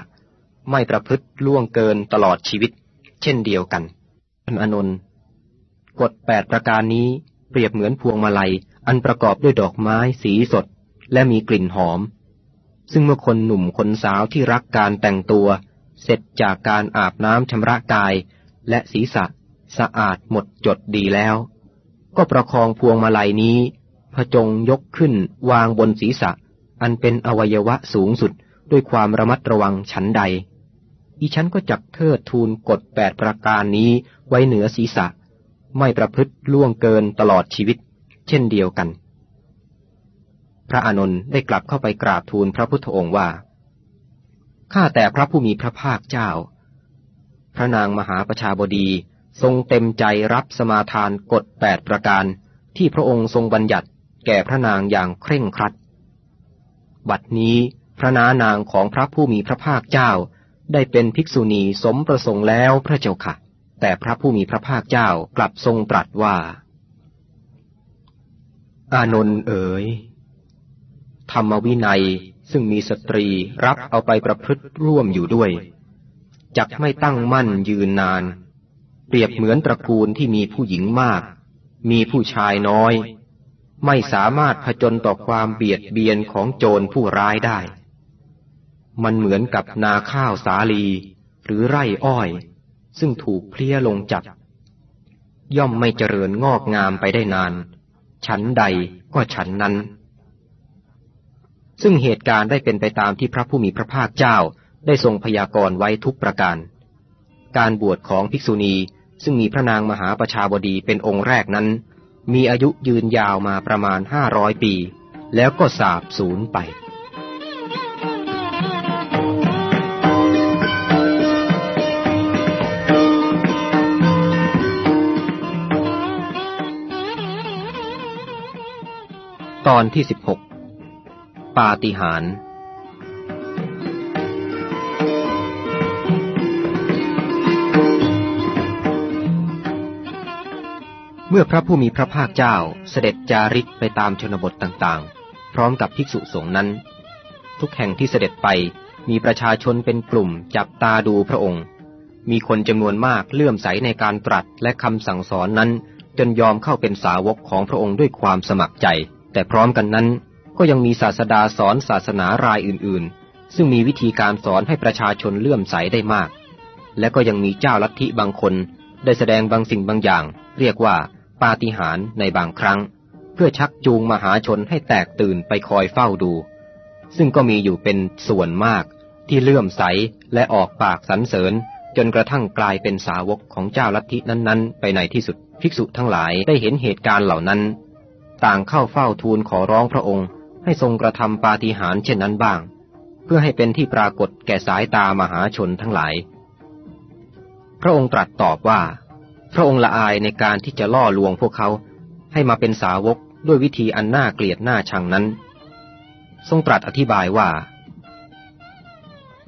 Speaker 1: ไม่ประพฤติล่วงเกินตลอดชีวิต เช่นเดียวกันท่านอนนท์กฎแปดประการนี้เปรียบเหมือนพวงมาลัย อันประกอบด้วยดอกไม้สีสด และมีกลิ่นหอม ซึ่งเมื่อคนหนุ่มคนสาวที่รักการแต่งตัว เสร็จจากการอาบน้ำชำระกาย และศีรษะ สะอาดหมดจดดีแล้ว ก็ประคองพวงมาลัยนี้พจงยกขึ้นวางบนศีรษะ อันเป็นอวัยวะสูงสุดด้วยความระมัดระวังฉันใด อีฉันก็จักเทิดทูลกฎแปดประการนี้ไว้เหนือศีรษะ ไม่ประพฤติล่วงเกินตลอดชีวิต เช่นเดียวกัน พระอานนท์ได้กลับเข้าไปกราบทูลพระพุทธองค์ว่าข้าแต่พระผู้มีพระภาคเจ้า พระนางมหาประชาบดี ทรงเต็มใจรับสมาทานกฎแปดประการที่พระองค์ทรงบัญญัติแก่พระนางอย่างเคร่งครัด บัดนี้พระนานางของพระผู้มีพระภาคเจ้า ได้เป็นภิกษุณีสมประสงค์แล้วพระเจ้าค่ะ แต่พระผู้มีพระภาคเจ้ากลับทรงตรัสว่า อานนท์เอ๋ย ธรรมวินัยซึ่งมีสตรีรับเอาไปประพฤติร่วมอยู่ด้วย จักไม่ตั้งมั่นยืนนาน เปรียบเหมือนตระกูลที่มีผู้หญิงมาก มีผู้ชายน้อย ไม่สามารถผจญต่อความเบียดเบียนของโจรผู้ร้ายได้ มันเหมือนกับนาข้าวสาลี หรือไร่อ้อย ซึ่งถูกเพลี้ยลงจับ ย่อมไม่เจริญงอกงามไปได้นานฉันใดก็ฉันนั้น ซึ่งเหตุการณ์ได้เป็นไปตามที่พระผู้มีพระภาคเจ้าได้ทรงพยากรณ์ไว้ทุกประการ การบวชของภิกษุณี ซึ่งมีพระนางมหาประชาบดีเป็นองค์แรกนั้น มีอายุยืนยาวมาประมาณห้าร้อยปี แล้วก็สาบสูญไปตอนที่สิบหกปาฏิหาริย์ มื่อพระผู้มีพระภาคเจ้าเสด็จจาริกไปตามชนบทต่างๆ พร้อมกับภิกษุสงฆ์นั้น ทุกแห่งที่เสด็จไปมีประชาชนเป็นกลุ่มจับตาดูพระองค์ มีคนจำนวนมากเลื่อมใสในการตรัสและคำสั่งสอนนั้น จนยอมเข้าเป็นสาวกของพระองค์ด้วยความสมัครใจ แต่พร้อมกันนั้น ก็ยังมีศาสดาสอนศาสนารายอื่นๆ ซึ่งมีวิธีการสอนให้ประชาชนเลื่อมใสได้มาก และก็ยังมีเจ้าลัทธิบางคนได้แสดงบางสิ่งบางอย่าง เรียกว่า ปาฏิหาริย์ในบางครั้ง เพื่อชักจูงมหาชนให้แตกตื่นไปคอยเฝ้าดู ซึ่งก็มีอยู่เป็นส่วนมากที่เลื่อมใสและออกปากสรรเสริญ จนกระทั่งกลายเป็นสาวกของเจ้าลัทธินั้นๆ ไปในที่สุดภิกษุทั้งหลายได้เห็นเหตุการณ์เหล่านั้น ต่างเข้าเฝ้าทูลขอร้องพระองค์ ให้ทรงกระทำปาฏิหาริย์เช่นนั้นบ้าง เพื่อให้เป็นที่ปรากฏแก่สายตามหาชนทั้งหลาย พระองค์ตรัสตอบว่า ระองค์ละอายในการที่จะล่อลวงพวกเขาให้มาเป็นสาวกด้วยวิธีอันน่าเกลียดน่าชังนั้น ทรงตรัสอธิบายว่า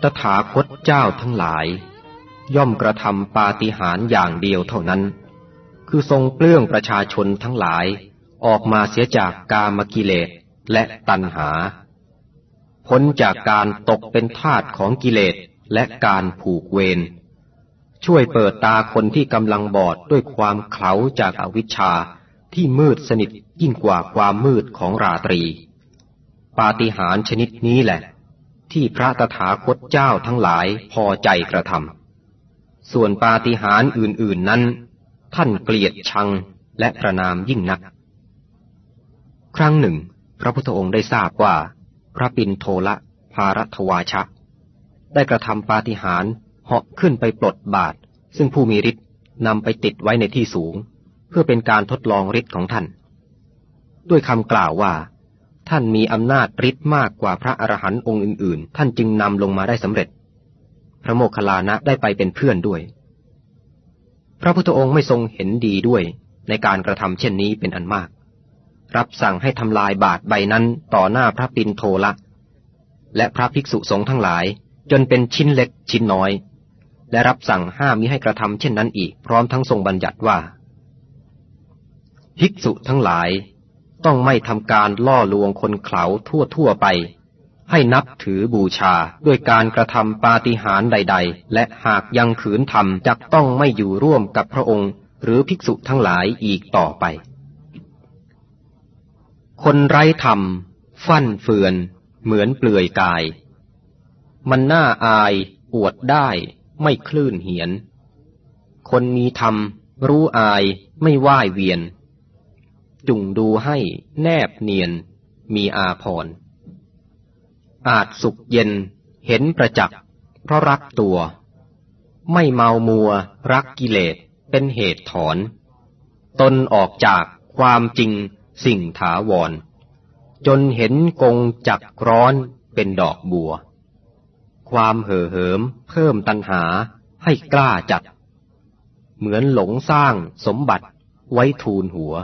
Speaker 1: ตถาคตเจ้าทั้งหลาย ย่อมกระทำปาฏิหาริย์อย่างเดียวเท่านั้น คือทรงเปลื้องประชาชนทั้งหลายออกมาเสียจากกามกิเลสและตัณหา พ้นจากการตกเป็นทาสของกิเลสและการผูกเวร ช่วยเปิดตาคนที่กำลังบอดด้วยความเขลาจากอาวิชชาที่มืดสนิทยิ่งกว่าความมืดของราตรี ปาฏิหาริย์ชนิดนี้แหละ ที่พระตถาคตเจ้าทั้งหลายพอใจกระทำส่วนปาฏิหาริย์อื่น ๆนั้น ท่านเกลียดชังและประนามยิ่งนัก ครั้งหนึ่ง พระพุทธองค์ได้ทราบว่า พระปินโทละภารัตวาชะ ได้กระทำปาฏิหาริย์ เหาะขึ้นไปปลดบาท ซึ่งผู้มีฤทธิ์นำไปติดไว้ในที่สูง เพื่อเป็นการทดลองฤทธิ์ของท่าน ด้วยคำกล่าวว่า ท่านมีอำนาจฤทธิ์มากกว่าพระอรหันต์องค์อื่นๆ ท่านจึงนำลงมาได้สำเร็จ พระโมคคัลลานะได้ไปเป็นเพื่อนด้วย พระพุทธองค์ไม่ทรงเห็นดีด้วยในการกระทำเช่นนี้เป็นอันมาก รับสั่งให้ทำลายบาทใบนั้นต่อหน้าพระปินโทละ และพระภิกษุสงฆ์ทั้งหลายจนเป็นชิ้นเล็กชิ้นน้อย และรับสั่งห้ามมิให้กระทำเช่นนั้นอีก พร้อมทั้งทรงบัญญัติว่า ภิกษุทั้งหลาย ต้องไม่ทำการล่อลวงคนเขาทั่วทั่วไป ให้นับถือบูชาด้วยการกระทำปาฏิหาริย์ใด ๆ และหากยังขืนทำจักต้องไม่อยู่ร่วมกับพระองค์ หรือภิกษุทั้งหลายอีกต่อไป คนไร้ธรรม ฟั่นเฟือน เหมือนเปลือยกาย มันน่าอาย อวดได้ ไม่คลื่นเหียน คนมีธรรม รู้อายไม่ว่ายเวียน จุงดูให้แนบเนียน มีอาพร อาจสุขเย็นเห็นประจักษ์เพราะรักตัว ไม่เมามัวรักกิเลสเป็นเหตุถอน ตนออกจากความจริงสิ่งถาวร จนเห็นกงจักร้อนเป็นดอกบัว ความเห่อเหิม เพิ่มตัณหาให้กล้าจัด เหมือนหลงสร้างสมบัติไว้ทูลหัว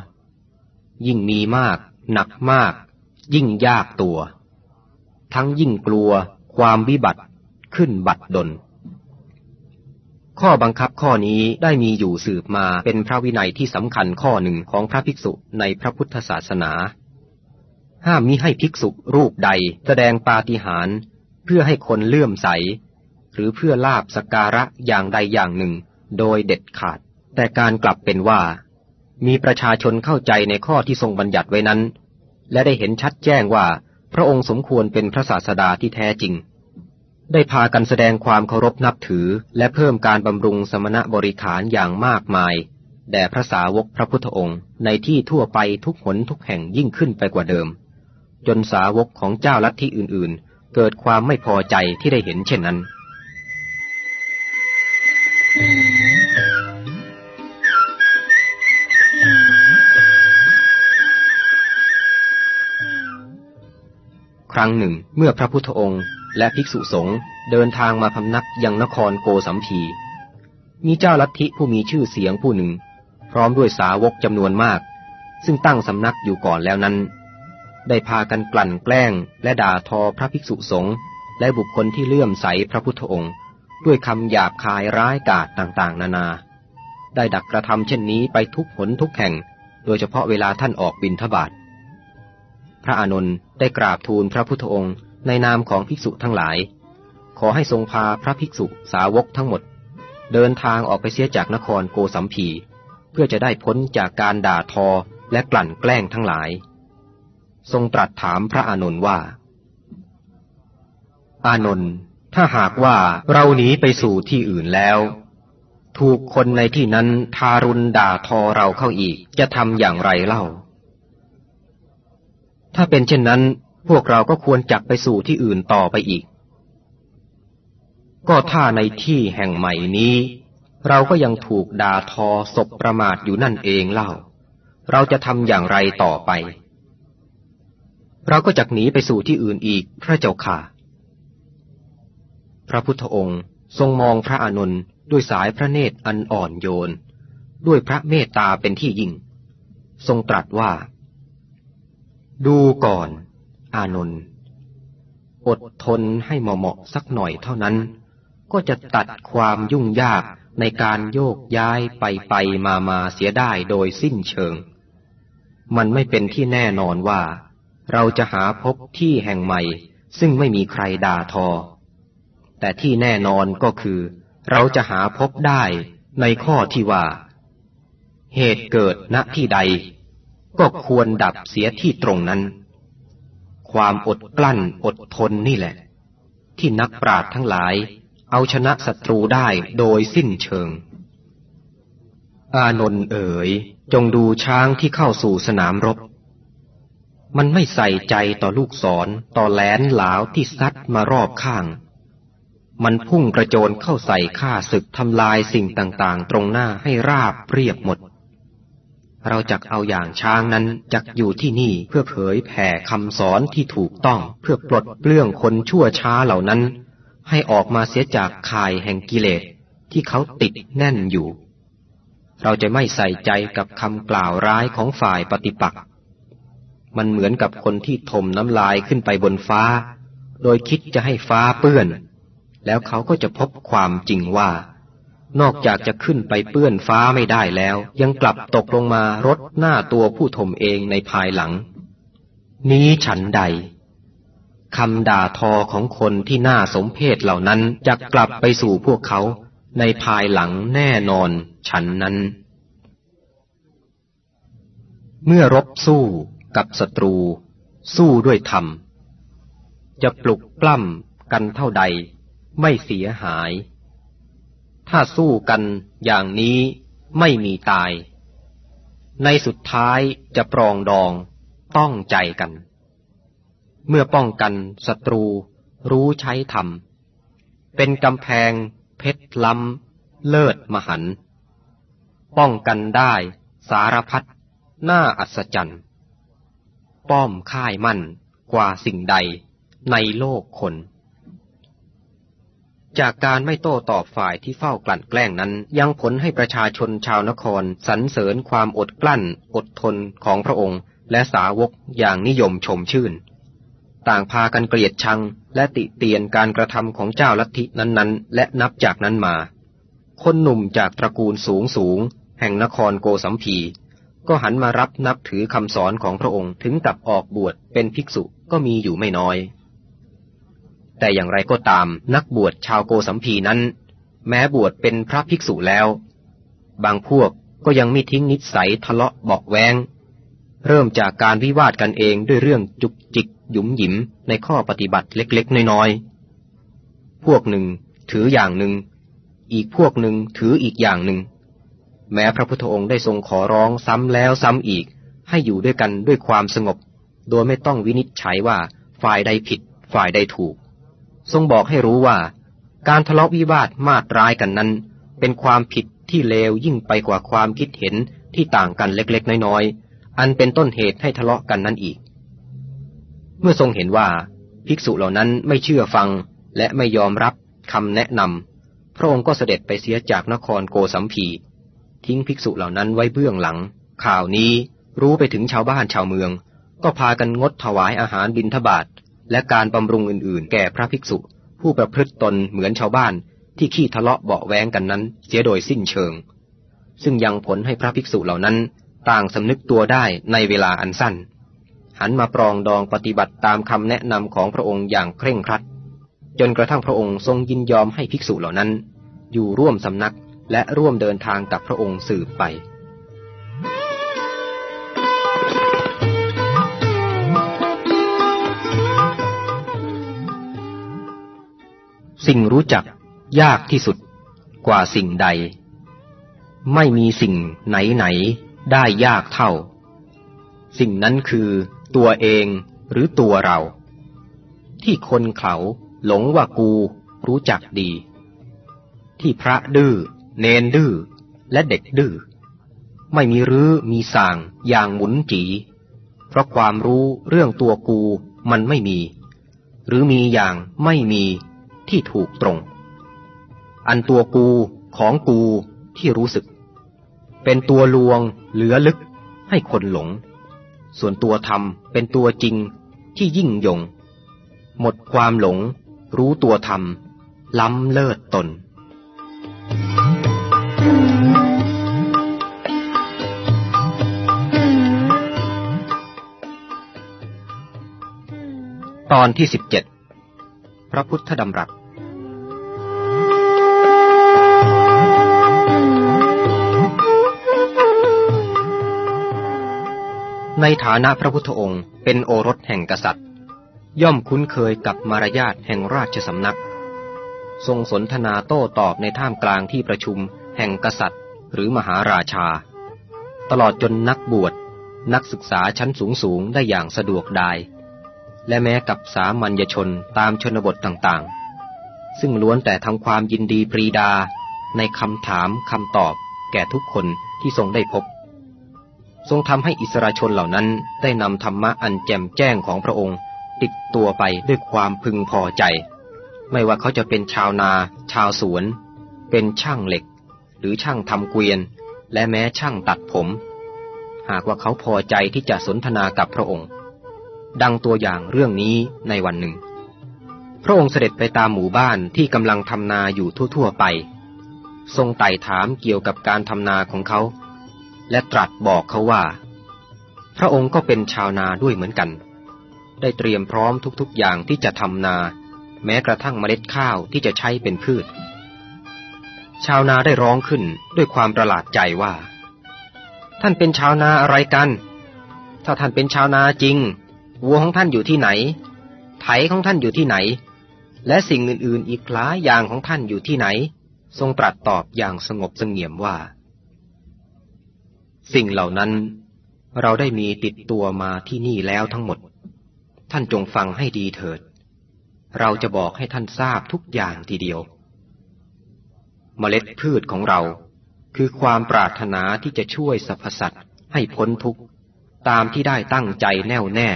Speaker 1: ยิ่งมีมาก หนักมาก ยิ่งยากตัว ทั้งยิ่งกลัวความวิบัติขึ้นบัดดล ข้อบังคับข้อนี้ได้มีอยู่สืบมาเป็นพระวินัยที่สำคัญข้อหนึ่งของพระภิกษุในพระพุทธศาสนา ห้ามมิให้ภิกษุรูปใดแสดงปาฏิหาริย์ เพื่อให้คนเลื่อมใส หรือเพื่อลาบสการะอย่างใดอย่างหนึ่ง โดยเด็ดขาด แต่การกลับเป็นว่า มีประชาชนเข้าใจในข้อที่ทรงบัญญัติไว้นั้น และได้เห็นชัดแจ้งว่า พระองค์สมควรเป็นพระศาสดาที่แท้จริง ได้พากันแสดงความเคารพนับถือ และเพิ่มการบำรุงสมณบริขารอย่างมากมายแด่พระสาวกพระพุทธองค์ในที่ทั่วไปทุกหนทุกแห่งยิ่งขึ้นไปกว่าเดิม จนสาวกของเจ้าลัทธิอื่นๆ เกิดความไม่พอใจที่ได้เห็นเช่นนั้น ครั้งหนึ่ง เมื่อพระพุทธองค์ และภิกษุสงฆ์เดินทางมาพำนักยังนครโกสัมพี มีเจ้าลัทธิผู้มีชื่อเสียงผู้หนึ่ง พร้อมด้วยสาวกจำนวนมาก ซึ่งตั้งสำนักอยู่ก่อนแล้วนั้น ได้พากันกลั่นแกล้ง และด่าทอพระภิกษุสงฆ์และบุคคลที่เลื่อมใสพระพุทธองค์ ด้วยคำหยาบคายร้ายกาจต่างๆ นานา ได้ดักกระทำเช่นนี้ไปทุกหนทุกแห่ง โดยเฉพาะเวลาท่านออกบินทบาทพระอานนท์ได้กราบทูลพระพุทธองค์ในนามของภิกษุทั้งหลาย ขอให้ทรงพาพระภิกษุสาวกทั้งหมด เดินทางออกไปเสียจากนครโกสัมพีเพื่อจะได้พ้นจากการด่าทอและกลั่นแกล้งทั้งหลาย ทรงตรัสถามพระอานนท์ว่า อานนท์ถ้าหากว่าเราหนีไปสู่ที่อื่นแล้ว ถูกคนในที่นั้นทารุณด่าทอเราเข้าอีกจะทำอย่างไรเล่า ถ้าเป็นเช่นนั้น พวกเราก็ควรจักไปสู่ที่อื่นต่อไปอีก ก็ถ้าในที่แห่งใหม่นี้ เราก็ยังถูกด่าทอศพประมาทอยู่นั่นเองเล่า เราจะทำอย่างไรต่อไป เราก็จะหนีไปสู่ที่อื่นอีกพระเจ้าค่ะ พระพุทธองค์ทรงมองพระอานนท์ด้วยสายพระเนตรอันอ่อนโยน ด้วยพระเมตตาเป็นที่ยิ่ง ทรงตรัสว่า ดูก่อน อานนท์อดทนให้เหมาะๆสักหน่อยเท่านั้น ก็จะตัดความยุ่งยากในการโยกย้ายไปไปมามาเสียได้โดยสิ้นเชิง มันไม่เป็นที่แน่นอนว่า เราจะหาพบที่แห่งใหม่ ซึ่งไม่มีใครด่าทอ แต่ที่แน่นอนก็คือ เราจะหาพบได้ในข้อที่ว่า เหตุเกิดณที่ใด ก็ควรดับเสียที่ตรงนั้น ความอดกลั้นอดทนนี่แหละ ที่นักปราชญ์ทั้งหลาย เอาชนะศัตรูได้โดยสิ้นเชิง อานนท์เอ๋ยจงดูช้างที่เข้าสู่สนามรบ มันไม่ใส่ใจต่อลูกศรต่อแหลนหลาวที่ซัดมารอบข้าง มันพุ่งกระโจนเข้าใส่ข้าศึกทำลายสิ่งต่างๆ ตรงหน้าให้ราบเรียบหมด เราจักเอาอย่างช้างนั้นจักอยู่ที่นี่เพื่อเผยแผ่คำสอนที่ถูกต้องเพื่อปลดเปลื้องคนชั่วช้าเหล่านั้น ให้ออกมาเสียจากข่ายแห่งกิเลสที่เขาติดแน่นอยู่ เราจะไม่ใส่ใจกับคำกล่าวร้ายของฝ่ายปฏิปักษ์ มันเหมือนกับคนที่ถมน้ำลายขึ้นไปบนฟ้า โดยคิดจะให้ฟ้าเปื้อน แล้วเขาก็จะพบความจริงว่า นอกจากจะขึ้นไปเปื้อนฟ้าไม่ได้แล้ว ยังกลับตกลงมารดหน้าตัวผู้ถมเองในภายหลัง นี้ฉันใดคำด่าทอของคนที่น่าสมเพศเหล่านั้นจะกลับไปสู่พวกเขาในภายหลังแน่นอนฉันนั้น เมื่อรบสู้ กับศัตรู สู้ด้วยธรรม จะปลุกปล้ำกันเท่าใด ไม่เสียหาย ถ้าสู้กันอย่างนี้ไม่มีตาย ในสุดท้ายจะปรองดองต้องใจกัน เมื่อป้องกันศัตรูรู้ใช้ธรรม เป็นกำแพงเพชรล้ำเลิศมหัน ป้องกันได้สารพัดน้าอัศจรรย์ ป้อมค่ายมั่นกว่าสิ่งใดในโลกคน จากการไม่โต้ตอบฝ่ายที่เฝ้ากลั่นแกล้งนั้น ยังผลให้ประชาชนชาวนครสรรเสริญความอดกลั้น อดทนของพระองค์ และสาวกอย่างนิยมชมชื่น ต่างพากันเกลียดชังและติเตียนการกระทำของเจ้าลัทธินั้นๆ และนับจากนั้นมา คนหนุ่มจากตระกูลสูงสูง แห่งนครโกสัมพี ก็หันมารับนับถือคำสอนของพระองค์ถึงกับออกบวชเป็นภิกษุก็มีอยู่ไม่น้อย แต่อย่างไรก็ตามนักบวชชาวโกสัมพีนั้น แม้บวชเป็นพระภิกษุแล้ว บางพวกก็ยังไม่ทิ้งนิสัยทะเลาะเบาแวงเริ่มจากการวิวาทกันเองด้วยเรื่องจุกจิกหยุมหยิมในข้อปฏิบัติเล็กๆน้อยๆ พวกหนึ่งถืออย่างหนึ่ง อีกพวกหนึ่งถืออีกอย่างหนึ่ง แม้พระพุทธองค์ได้ทรงขอร้องซ้ำแล้วซ้ำอีก ให้อยู่ด้วยกันด้วยความสงบ โดยไม่ต้องวินิจฉัยว่าฝ่ายใดผิด ฝ่ายใดถูก ทรงบอกให้รู้ว่า การทะเลาะวิวาทมาดร้ายกันนั้น เป็นความผิดที่เลวยิ่งไปกว่าความคิดเห็นที่ต่างกันเล็กๆ น้อยๆ อันเป็นต้นเหตุให้ทะเลาะกันนั่นอีก เมื่อทรงเห็นว่าภิกษุเหล่านั้นไม่เชื่อฟังและไม่ยอมรับคำแนะนำพระองค์ก็เสด็จไปเสียจากนครโกสัมพี ทิ้งภิกษุเหล่านั้นไว้เบื้องหลัง ข่าวนี้รู้ไปถึงชาวบ้านชาวเมือง ก็พากันงดถวายอาหารบิณฑบาตและการบำรุงอื่นๆ แก่พระภิกษุ ผู้ประพฤติตนเหมือนชาวบ้านที่ขี้ทะเลาะเบาแวงกันนั้น เสียโดยสิ้นเชิง ซึ่งยังผลให้พระภิกษุเหล่านั้น ต่างสำนึกตัวได้ในเวลาอันสั้น หันมาปรองดองปฏิบัติตามคำแนะนำของพระองค์อย่างเคร่งครัด จนกระทั่งพระองค์ทรงยินยอมให้ภิกษุเหล่านั้น อยู่ร่วมสำนัก และร่วมเดินทางกับพระองค์สืบไป สิ่งรู้จักยากที่สุดกว่าสิ่งใด ไม่มีสิ่งไหนไหนได้ยากเท่า สิ่งนั้นคือตัวเองหรือตัวเรา ที่คนเขาหลงว่ากูรู้จักดี ที่พระดื้อ เนนดื้อและเด็กดื้อไม่มีรื้อมีสางอย่างหมุนจี เพราะความรู้เรื่องตัวกูมันไม่มี หรือมีอย่างไม่มีที่ถูกตรง อันตัวกูของกูที่รู้สึก เป็นตัวลวงเหลือลึกให้คนหลง ส่วนตัวธรรมเป็นตัวจริงที่ยิ่งยง หมดความหลง รู้ตัวธรรม ล้ำเลิศตน ตอนที่สิบเจ็ดพระพุทธดำรัสในฐานะพระพุทธองค์เป็นโอรสแห่งกษัตริย์ ย่อมคุ้นเคยกับมารยาทแห่งราชสำนัก ทรงสนทนาโต้ตอบในท่ามกลางที่ประชุม แห่งกษัตริย์ หรือมหาราชา ตลอดจนนักบวช นักศึกษาชั้นสูงสูงได้อย่างสะดวกได้ และแม้กับสามัญชนตามชนบทต่างๆ ซึ่งล้วนแต่ทำความยินดีปรีดา ในคำถามคำตอบ แก่ทุกคนที่ทรงได้พบ ทรงทำให้อิสราชนเหล่านั้นได้นำธรรมะอันแจ่มแจ้งของพระองค์ ติดตัวไปด้วยความพึงพอใจ ไม่ว่าเขาจะเป็นชาวนา ชาวสวน เป็นช่างเหล็ก หรือช่างทำเกวียน และแม้ช่างตัดผม หากว่าเขาพอใจที่จะสนทนากับพระองค์ ดังตัวอย่างเรื่องนี้ในวันหนึ่ง พระองค์เสด็จไปตามหมู่บ้านที่กำลังทำนาอยู่ทั่วๆไป ทรงไต่ถามเกี่ยวกับการทำนาของเขา และตรัสบอกเขาว่า พระองค์ก็เป็นชาวนาด้วยเหมือนกัน ได้เตรียมพร้อมทุกๆอย่างที่จะทำนา แม้กระทั่งเมล็ดข้าวที่จะใช้เป็นพืช ชาวนาได้ร้องขึ้นด้วยความประหลาดใจว่า ท่านเป็นชาวนาอะไรกัน ถ้าท่านเป็นชาวนาจริง วัวของท่านอยู่ที่ไหน ไถของท่านอยู่ที่ไหน และสิ่งอื่นๆ อีกหลายอย่างของท่านอยู่ที่ไหน ทรงตรัสตอบอย่างสงบเสงี่ยมว่า สิ่งเหล่านั้นเราได้มีติดตัวมาที่นี่แล้วทั้งหมด ท่านจงฟังให้ดีเถิด เราจะบอกให้ท่านทราบทุกอย่างทีเดียว เมล็ดพืชของเราคือความปรารถนาที่จะช่วยสรรพสัตว์ให้พ้นทุกข์ ตามที่ได้ตั้งใจแน่วแน่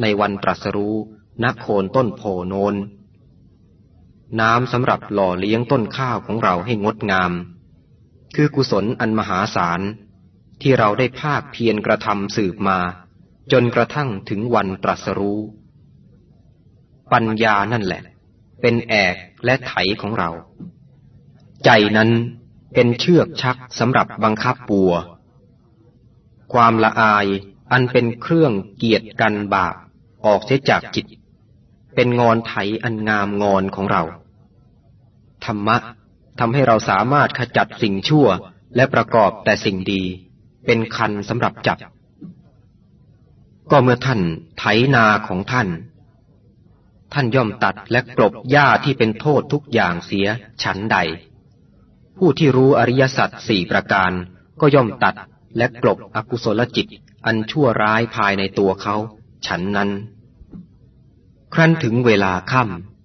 Speaker 1: ในวันตรัสรู้ณโคนต้นโพโนน น้ำสำหรับหล่อเลี้ยงต้นข้าวของเราให้งดงาม คือกุศลอันมหาศาล ที่เราได้ภาคเพียรกระทำสืบมา จนกระทั่งถึงวันตรัสรู้ ปัญญานั่นแหละ เป็นแอกและไถของเรา ใจนั้นเป็นเชือกชักสำหรับบังคับปัว ความละอาย อันเป็นเครื่องเกียดกันบาปออกเสียจากจิต เป็นงอนไถอันงามงอนของเรา ธรรมะทำให้เราสามารถขจัดสิ่งชั่วและประกอบแต่สิ่งดี เป็นคันสำหรับจับ ก็เมื่อท่านไถนาของท่าน ท่านย่อมตัดและกลบหญ้าที่เป็นโทษทุกอย่างเสียฉันใด ผู้ที่รู้อริยสัจสี่ประการก็ย่อมตัดและกลบอกุศลจิต อันชั่วร้ายภายในตัวเขา ฉันนั้น ครั้นถึงเวลาค่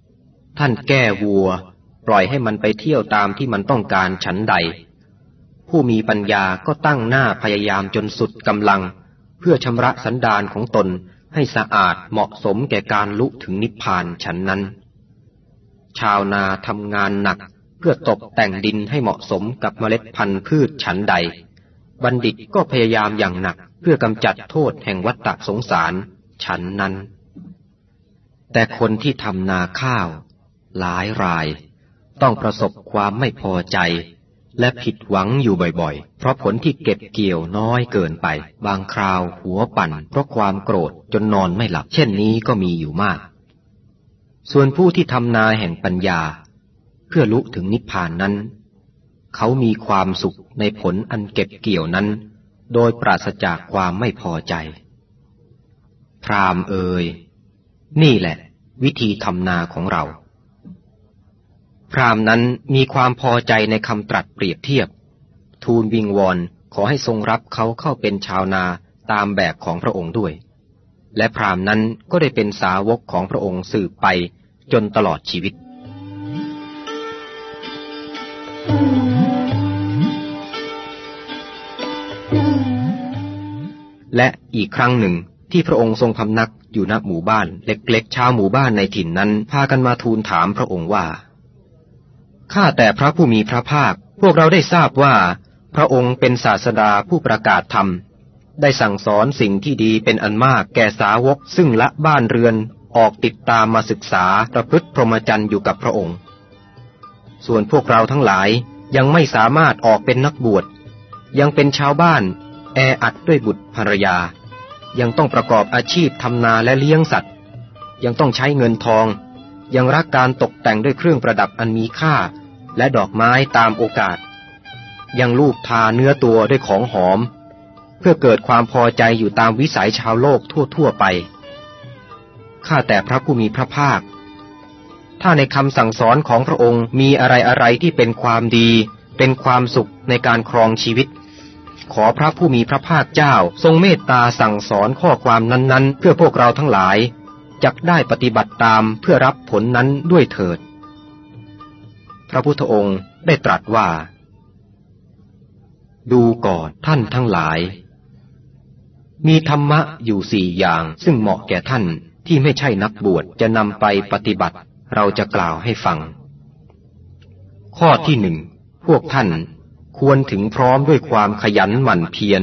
Speaker 1: ำท่านแก้วัว ปล่อยให้มันไปเที่ยวตามที่มันต้องการฉันใด ผู้มีปัญญาก็ตั้งหน้าพยายามจนสุดกำลัง เพื่อชำระสันดานของตนให้สะอาดเหมาะสมแก่การลุถึงนิพพานฉันนั้น ชาวนาทำงานหนักเพื่อตกแต่งดินให้เหมาะสมกับเมล็ดพันธุ์พืชฉันใด บัณฑิตก็พยายามอย่างหนัก เพื่อกำจัดโทษแห่งวัฏฏะสงสารฉันนั้น แต่คนที่ทำนาข้าว หลายราย ต้องประสบความไม่พอใจ และผิดหวังอยู่บ่อยๆ เพราะผลที่เก็บเกี่ยวน้อยเกินไป บางคราวหัวปั่น เพราะความโกรธจนนอนไม่หลับ เช่นนี้ก็มีอยู่มาก ส่วนผู้ที่ทำนาแห่งปัญญา เพื่อลุถึงนิพพานนั้น เขามีความสุขในผลอันเก็บเกี่ยวนั้น โดยปราศจากความไม่พอใจ พรามเอ่ยนี่แหละ วิธีทำนาของเรา พรามนั้นมีความพอใจในคำตรัสเปรียบเทียบ ทูลวิงวอนขอให้ทรงรับเขาเข้าเป็นชาวนาตามแบบของพระองค์ด้วย และพรามนั้นก็ได้เป็นสาวกของพระองค์สืบไปจนตลอดชีวิต Thank you. และอีกครั้งหนึ่งที่พระองค์ทรงพำนักอยู่ณหมู่บ้านเล็กๆชาวหมู่บ้านในถิ่นนั้นพากันมาทูลถามพระองค์ว่า ข้าแต่พระผู้มีพระภาค พวกเราได้ทราบว่า พระองค์เป็นศาสดาผู้ประกาศธรรม ได้สั่งสอนสิ่งที่ดีเป็นอันมากแก่สาวกซึ่งละบ้านเรือนออกติดตามมาศึกษาประพฤติพรหมจรรย์อยู่กับพระองค์ ส่วนพวกเราทั้งหลายยังไม่สามารถออกเป็นนักบวช ยังเป็นชาวบ้าน แออัดด้วยบุตรภรรยา ยังต้องประกอบอาชีพทำนาและเลี้ยงสัตว์ ยังต้องใช้เงินทอง ยังรักการตกแต่งด้วยเครื่องประดับอันมีค่า และดอกไม้ตามโอกาส ยังลูบทาเนื้อตัวด้วยของหอม เพื่อเกิดความพอใจอยู่ตามวิสัยชาวโลกทั่วๆไปข้าแต่พระผู้มีพระภาค ถ้าในคำสั่งสอนของพระองค์มีอะไรอะไรที่เป็นความดี เป็นความสุขในการครองชีวิต ขอพระผู้มีพระภาคเจ้า ทรงเมตตาสั่งสอนข้อความนั้นๆ เพื่อพวกเราทั้งหลายจะได้ปฏิบัติตามเพื่อรับผลนั้นด้วยเถิด พระพุทธองค์ได้ตรัสว่า ดูก่อนท่านทั้งหลาย มีธรรมะอยู่สี่อย่างซึ่งเหมาะแก่ท่านที่ไม่ใช่นักบวชจะนำไปปฏิบัติเราจะกล่าวให้ฟัง ข้อที่หนึ่งพวกท่าน ควรถึงพร้อมด้วยความขยันหมั่นเพียร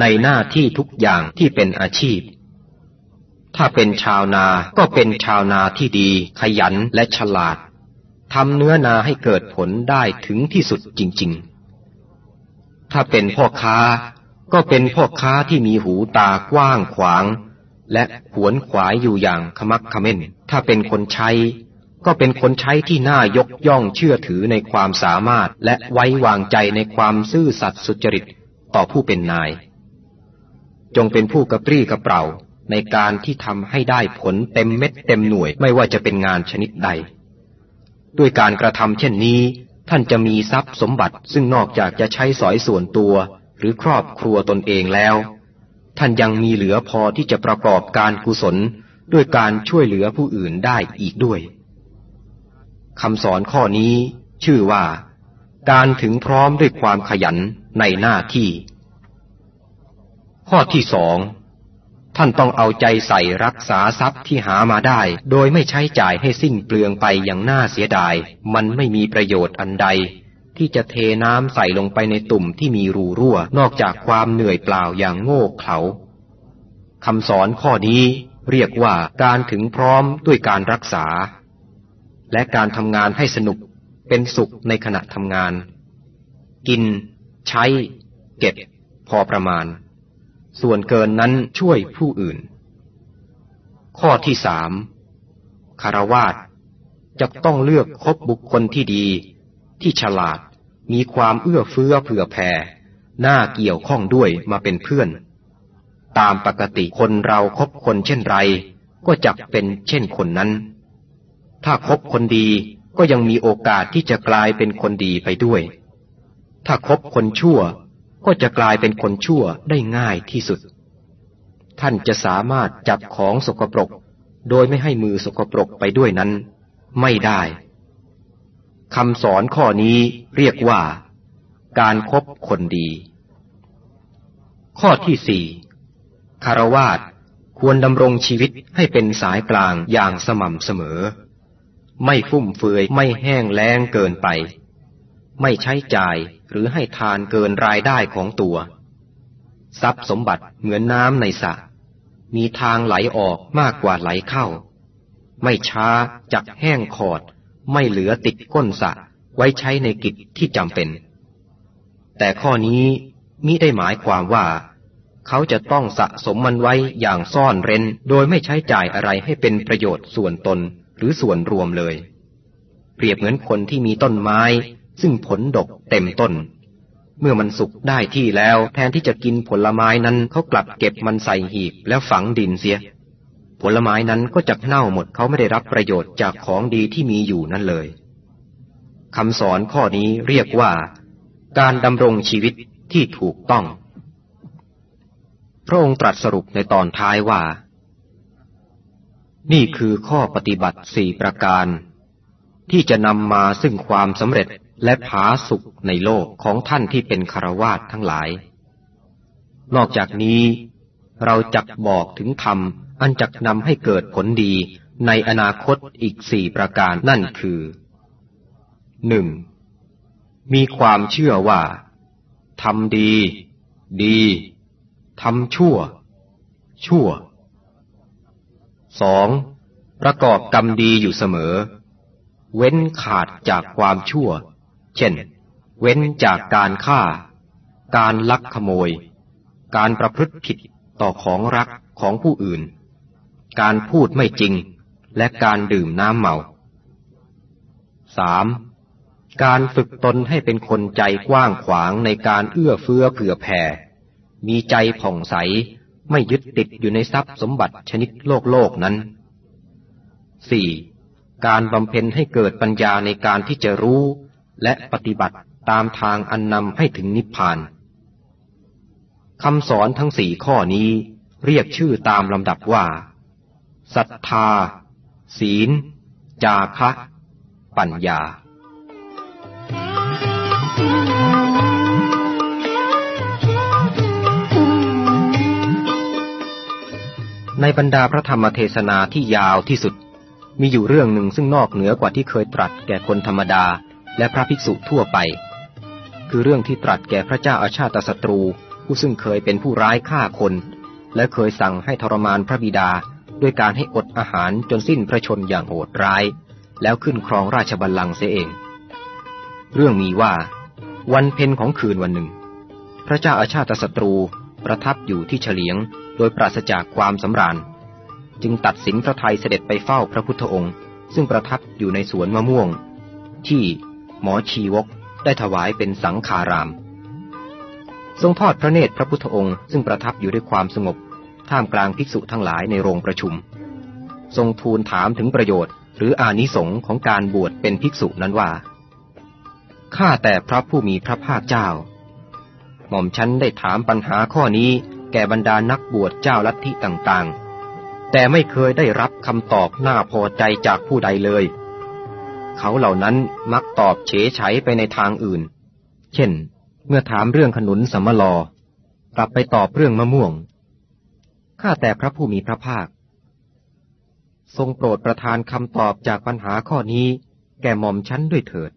Speaker 1: ในหน้าที่ทุกอย่างที่เป็นอาชีพ ถ้าเป็นชาวนาก็เป็นชาวนาที่ดี ขยันและฉลาดทำเนื้อนาให้เกิดผลได้ถึงที่สุดจริง ๆ ถ้าเป็นพ่อค้าก็เป็นพ่อค้าที่มีหูตากว้างขวาง และขวนขวายอยู่อย่างขมักขม้น ถ้าเป็นคนใช้ ก็เป็นคนใช้ที่น่ายกย่องเชื่อถือในความสามารถและไว้วางใจในความซื่อสัตย์สุจริตต่อผู้เป็นนาย จงเป็นผู้กระปรี้กระเปร่าในการที่ทำให้ได้ผลเต็มเม็ดเต็มหน่วยไม่ว่าจะเป็นงานชนิดใด ด้วยการกระทำเช่นนี้ ท่านจะมีทรัพย์สมบัติซึ่งนอกจากจะใช้สอยส่วนตัว หรือครอบครัวตนเองแล้ว ท่านยังมีเหลือพอที่จะประกอบการกุศล ด้วยการช่วยเหลือผู้อื่นได้อีกด้วย คำสอนข้อนี้ ชื่อว่า การถึงพร้อมด้วยความขยันในหน้าที่ ข้อที่สองท่านต้องเอาใจใส่รักษาทรัพย์ที่หามาได้ โดยไม่ใช้จ่ายให้สิ้นเปลืองไปอย่างน่าเสียดาย มันไม่มีประโยชน์อันใด ที่จะเทน้ำใส่ลงไปในตุ่มที่มีรูรั่ว นอกจากความเหนื่อยเปล่าอย่างโง่เขลาคำสอนข้อนี้เรียกว่าการถึงพร้อมด้วยการรักษา และการทำงานให้สนุกเป็นสุขในขณะทำงาน กิน ใช้ เก็บ พอประมาณ ส่วนเกินนั้นช่วยผู้อื่น ข้อที่สามคารวาสจะต้องเลือกคบบุคคลที่ดี ที่ฉลาด มีความเอื้อเฟื้อเผื่อแผ่น่าเกี่ยวข้องด้วยมาเป็นเพื่อน ตามปกติคนเราครบคนเช่นไร ก็จะเป็นเช่นคนนั้น ถ้าคบคนดีก็ยังมีโอกาสที่จะกลายเป็นคนดีไปด้วย ถ้าคบคนชั่วก็จะกลายเป็นคนชั่วได้ง่ายที่สุด ท่านจะสามารถจับของสกปรก โดยไม่ให้มือสกปรกไปด้วยนั้น ไม่ได้คำสอนข้อนี้เรียกว่า การครบคนดี ข้อที่สี่คารวาสควรดำรงชีวิตให้เป็นสายกลางอย่างสม่ำเสมอ ไม่ฟุ่มเฟือยไม่แห้งแล้งเกินไป ไม่ใช้จ่ายหรือให้ทานเกินรายได้ของตัว ทรัพย์สมบัติเหมือนน้ำในสระมีทางไหลออกมากกว่าไหลเข้า ไม่ช้าจักแห้งขอด ไม่เหลือติดก้นสระไว้ใช้ในกิจที่จำเป็น แต่ข้อนี้มิได้หมายความว่า เขาจะต้องสะสมมันไว้อย่างซ่อนเร้น โดยไม่ใช้จ่ายอะไรให้เป็นประโยชน์ส่วนตน หรือส่วนรวมเลย เปรียบเหมือนคนที่มีต้นไม้ ซึ่งผลดกเต็มต้น เมื่อมันสุกได้ที่แล้วแทนที่จะกินผลไม้นั้นเขากลับเก็บมันใส่หีบแล้วฝังดินเสีย ผลไม้นั้นก็จะเน่าหมดเขาไม่ได้รับประโยชน์จากของดีที่มีอยู่นั่นเลยคำสอนข้อนี้เรียกว่า การดำรงชีวิตที่ถูกต้อง พระองค์ตรัสสรุปในตอนท้ายว่า นี่คือข้อปฏิบัติสี่ประการ ที่จะนำมาซึ่งความสำเร็จและผาสุขในโลกของท่านที่เป็นคารวาสทั้งหลาย นอกจากนี้ เราจักบอกถึงธรรม อันจักนำให้เกิดผลดีในอนาคตอีกสี่ประการนั่นคือหนึ่งมีความเชื่อว่าทำดี ดีทำชั่ว ชั่ว สองประกอบกรรมดีอยู่เสมอ เว้นขาดจากความชั่ว เช่น เว้นจากการฆ่า การลักขโมย การประพฤติผิดต่อของรักของผู้อื่น การพูดไม่จริง และการดื่มน้ำเมาสามการฝึกตนให้เป็นคนใจกว้างขวางในการเอื้อเฟื้อเผื่อแผ่ มีใจผ่องใส ไม่ยึดติดอยู่ในทรัพย์สมบัติชนิดโลกโลกนั้น 4. การบำเพ็ญให้เกิดปัญญาในการที่จะรู้ และปฏิบัติตามทางอันนำให้ถึงนิพพานคำสอนทั้งสี่ข้อนี้เรียกชื่อตามลำดับว่าศรัทธา ศีล จาคะ ปัญญา ในบรรดาพระธรรมเทศนาที่ยาวที่สุด มีอยู่เรื่องหนึ่งซึ่งนอกเหนือกว่าที่เคยตรัสแก่คนธรรมดาและพระภิกษุทั่วไป คือเรื่องที่ตรัสแก่พระเจ้าอาชาติศัตรู ผู้ซึ่งเคยเป็นผู้ร้ายฆ่าคน และเคยสั่งให้ทรมานพระบิดาด้วยการให้อดอาหารจนสิ้นพระชนอย่างโหดร้าย แล้วขึ้นครองราชบัลลังก์เสียเอง เรื่องมีว่า วันเพ็ญของคืนวันหนึ่ง พระเจ้าอาชาติศัตรูประทับอยู่ที่เฉลียง โดยปราศจากความสำราญ จึงตัดสินพระไทยเสด็จไปเฝ้าพระพุทธองค์ ซึ่งประทับอยู่ในสวนมะม่วง ที่หมอชีวกได้ถวายเป็นสังขาราม ทรงทอดพระเนตรพระพุทธองค์ซึ่งประทับอยู่ด้วยความสงบ ท่ามกลางภิกษุทั้งหลายในโรงประชุม ทรงทูลถามถึงประโยชน์ หรืออานิสงค์ของการบวชเป็นภิกษุนั้นว่า ข้าแต่พระผู้มีพระภาคเจ้า หม่อมฉันได้ถามปัญหาข้อนี้ แก่บรรดานักบวชเจ้าลัทธิต่างๆ แต่ไม่เคยได้รับคำตอบน่าพอใจจากผู้ใดเลย เขาเหล่านั้นมักตอบเฉยไฉไปในทางอื่น เช่น เมื่อถามเรื่องขนุนสมลอกลับไปตอบเรื่องมะม่วง ข้าแต่พระผู้มีพระภาค ทรงโปรดประทานคำตอบจากปัญหาข้อนี้แก่หม่อมชั้นด้วยเถิด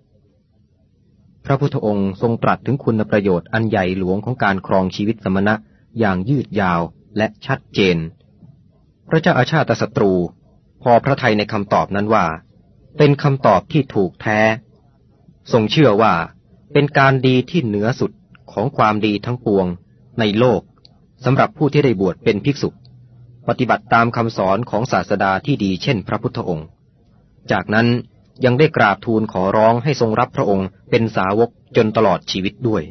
Speaker 1: พระพุทธองค์ทรงตรัสถึงคุณประโยชน์อันใหญ่หลวงของการครองชีวิตสมณะ อย่างยืดยาวและชัดเจน พระเจ้าอาชาติศัตรู พอพระทัยในคำตอบนั้นว่า เป็นคำตอบที่ถูกแท้ ทรงเชื่อว่าเป็นการดีที่เหนือสุดของความดีทั้งปวงในโลกสำหรับผู้ที่ได้บวชเป็นภิกษุ ปฏิบัติตามคำสอนของศาสดาที่ดีเช่นพระพุทธองค์ จากนั้นยังได้กราบทูลขอร้องให้ทรงรับพระองค์เป็นสาวกจนตลอดชีวิตด้วย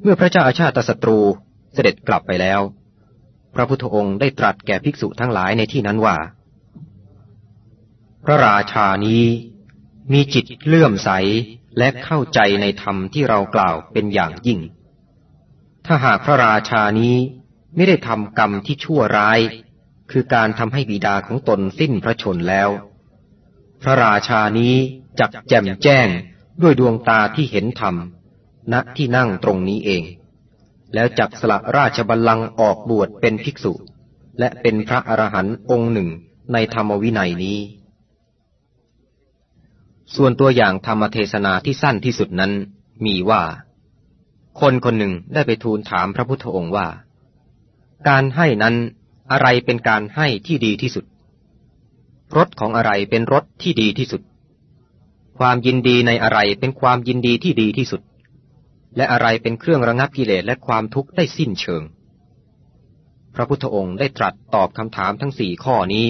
Speaker 1: เมื่อพระเจ้าอาชาติศัตรู เสด็จกลับไปแล้ว พระพุทธองค์ได้ตรัสแก่ภิกษุทั้งหลายในที่นั้นว่า พระราชานี้มีจิตเลื่อมใสและเข้าใจในธรรมที่เรากล่าวเป็นอย่างยิ่ง ถ้าหากพระราชานี้ไม่ได้ทำกรรมที่ชั่วร้าย คือการทำให้บิดาของตนสิ้นพระชนแล้ว พระราชานี้จักแจ่มแจ้งด้วยดวงตาที่เห็นธรรมณที่นั่งตรงนี้เอง แล้วจักสละราชบัลลังก์ออกบวชเป็นภิกษุ และเป็นพระอรหันต์องค์หนึ่งในธรรมวินัยนี้ ส่วนตัวอย่างธรรมเทศนาที่สั้นที่สุดนั้น มีว่า คนคนหนึ่งได้ไปทูลถามพระพุทธองค์ว่า การให้นั้นอะไรเป็นการให้ที่ดีที่สุดรถของอะไรเป็นรถที่ดีที่สุด ความยินดีในอะไรเป็นความยินดีที่ดีที่สุด และอะไรเป็นเครื่องระงับกิเลสและความทุกข์ได้สิ้นเชิง พระพุทธองค์ได้ตรัสตอบคำถามทั้งสี่ข้อนี้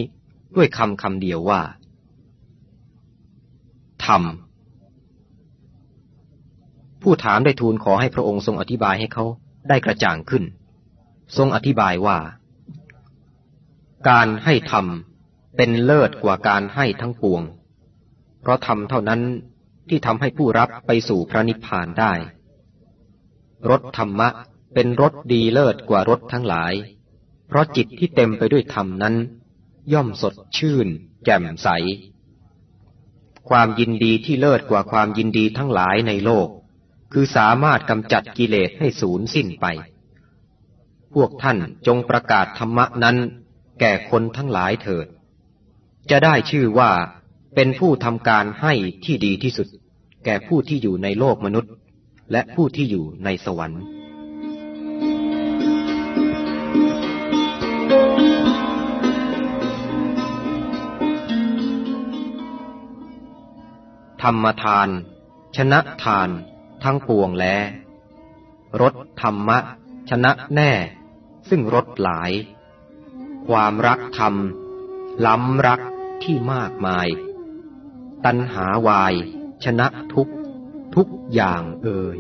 Speaker 1: ด้วยคำคำเดียวว่า ธรรม ผู้ถามได้ทูลขอให้พระองค์ทรงอธิบายให้เขาได้กระจ่างขึ้น ทรงอธิบายว่า การให้ธรรมเป็นเลิศกว่าการให้ทั้งปวง เพราะธรรมเท่านั้นที่ทำให้ผู้รับไปสู่พระนิพพานได้ รสธรรมะ เป็นรสดีเลิศกว่ารสทั้งหลาย เพราะจิตที่เต็มไปด้วยธรรมนั้น ย่อมสดชื่น แจ่มใส ความยินดีที่เลิศกว่าความยินดีทั้งหลายในโลก คือสามารถกำจัดกิเลสให้สูญสิ้นไป พวกท่านจงประกาศธรรมะนั้น แก่คนทั้งหลายเถิด จะได้ชื่อว่าเป็นผู้ทำการให้ที่ดีที่สุด แก่ผู้ที่อยู่ในโลกมนุษย์ และผู้ที่อยู่ในสวรรค์ ธรรมทาน ชนะทาน ทั้งปวงแลรสธรรมะ ชนะแน่ ซึ่งรสหลาย ความรักธรรม ล้ำรักที่มากมาย ตัณหาวาย ชนะทุก ทุกอย่างเอ่ย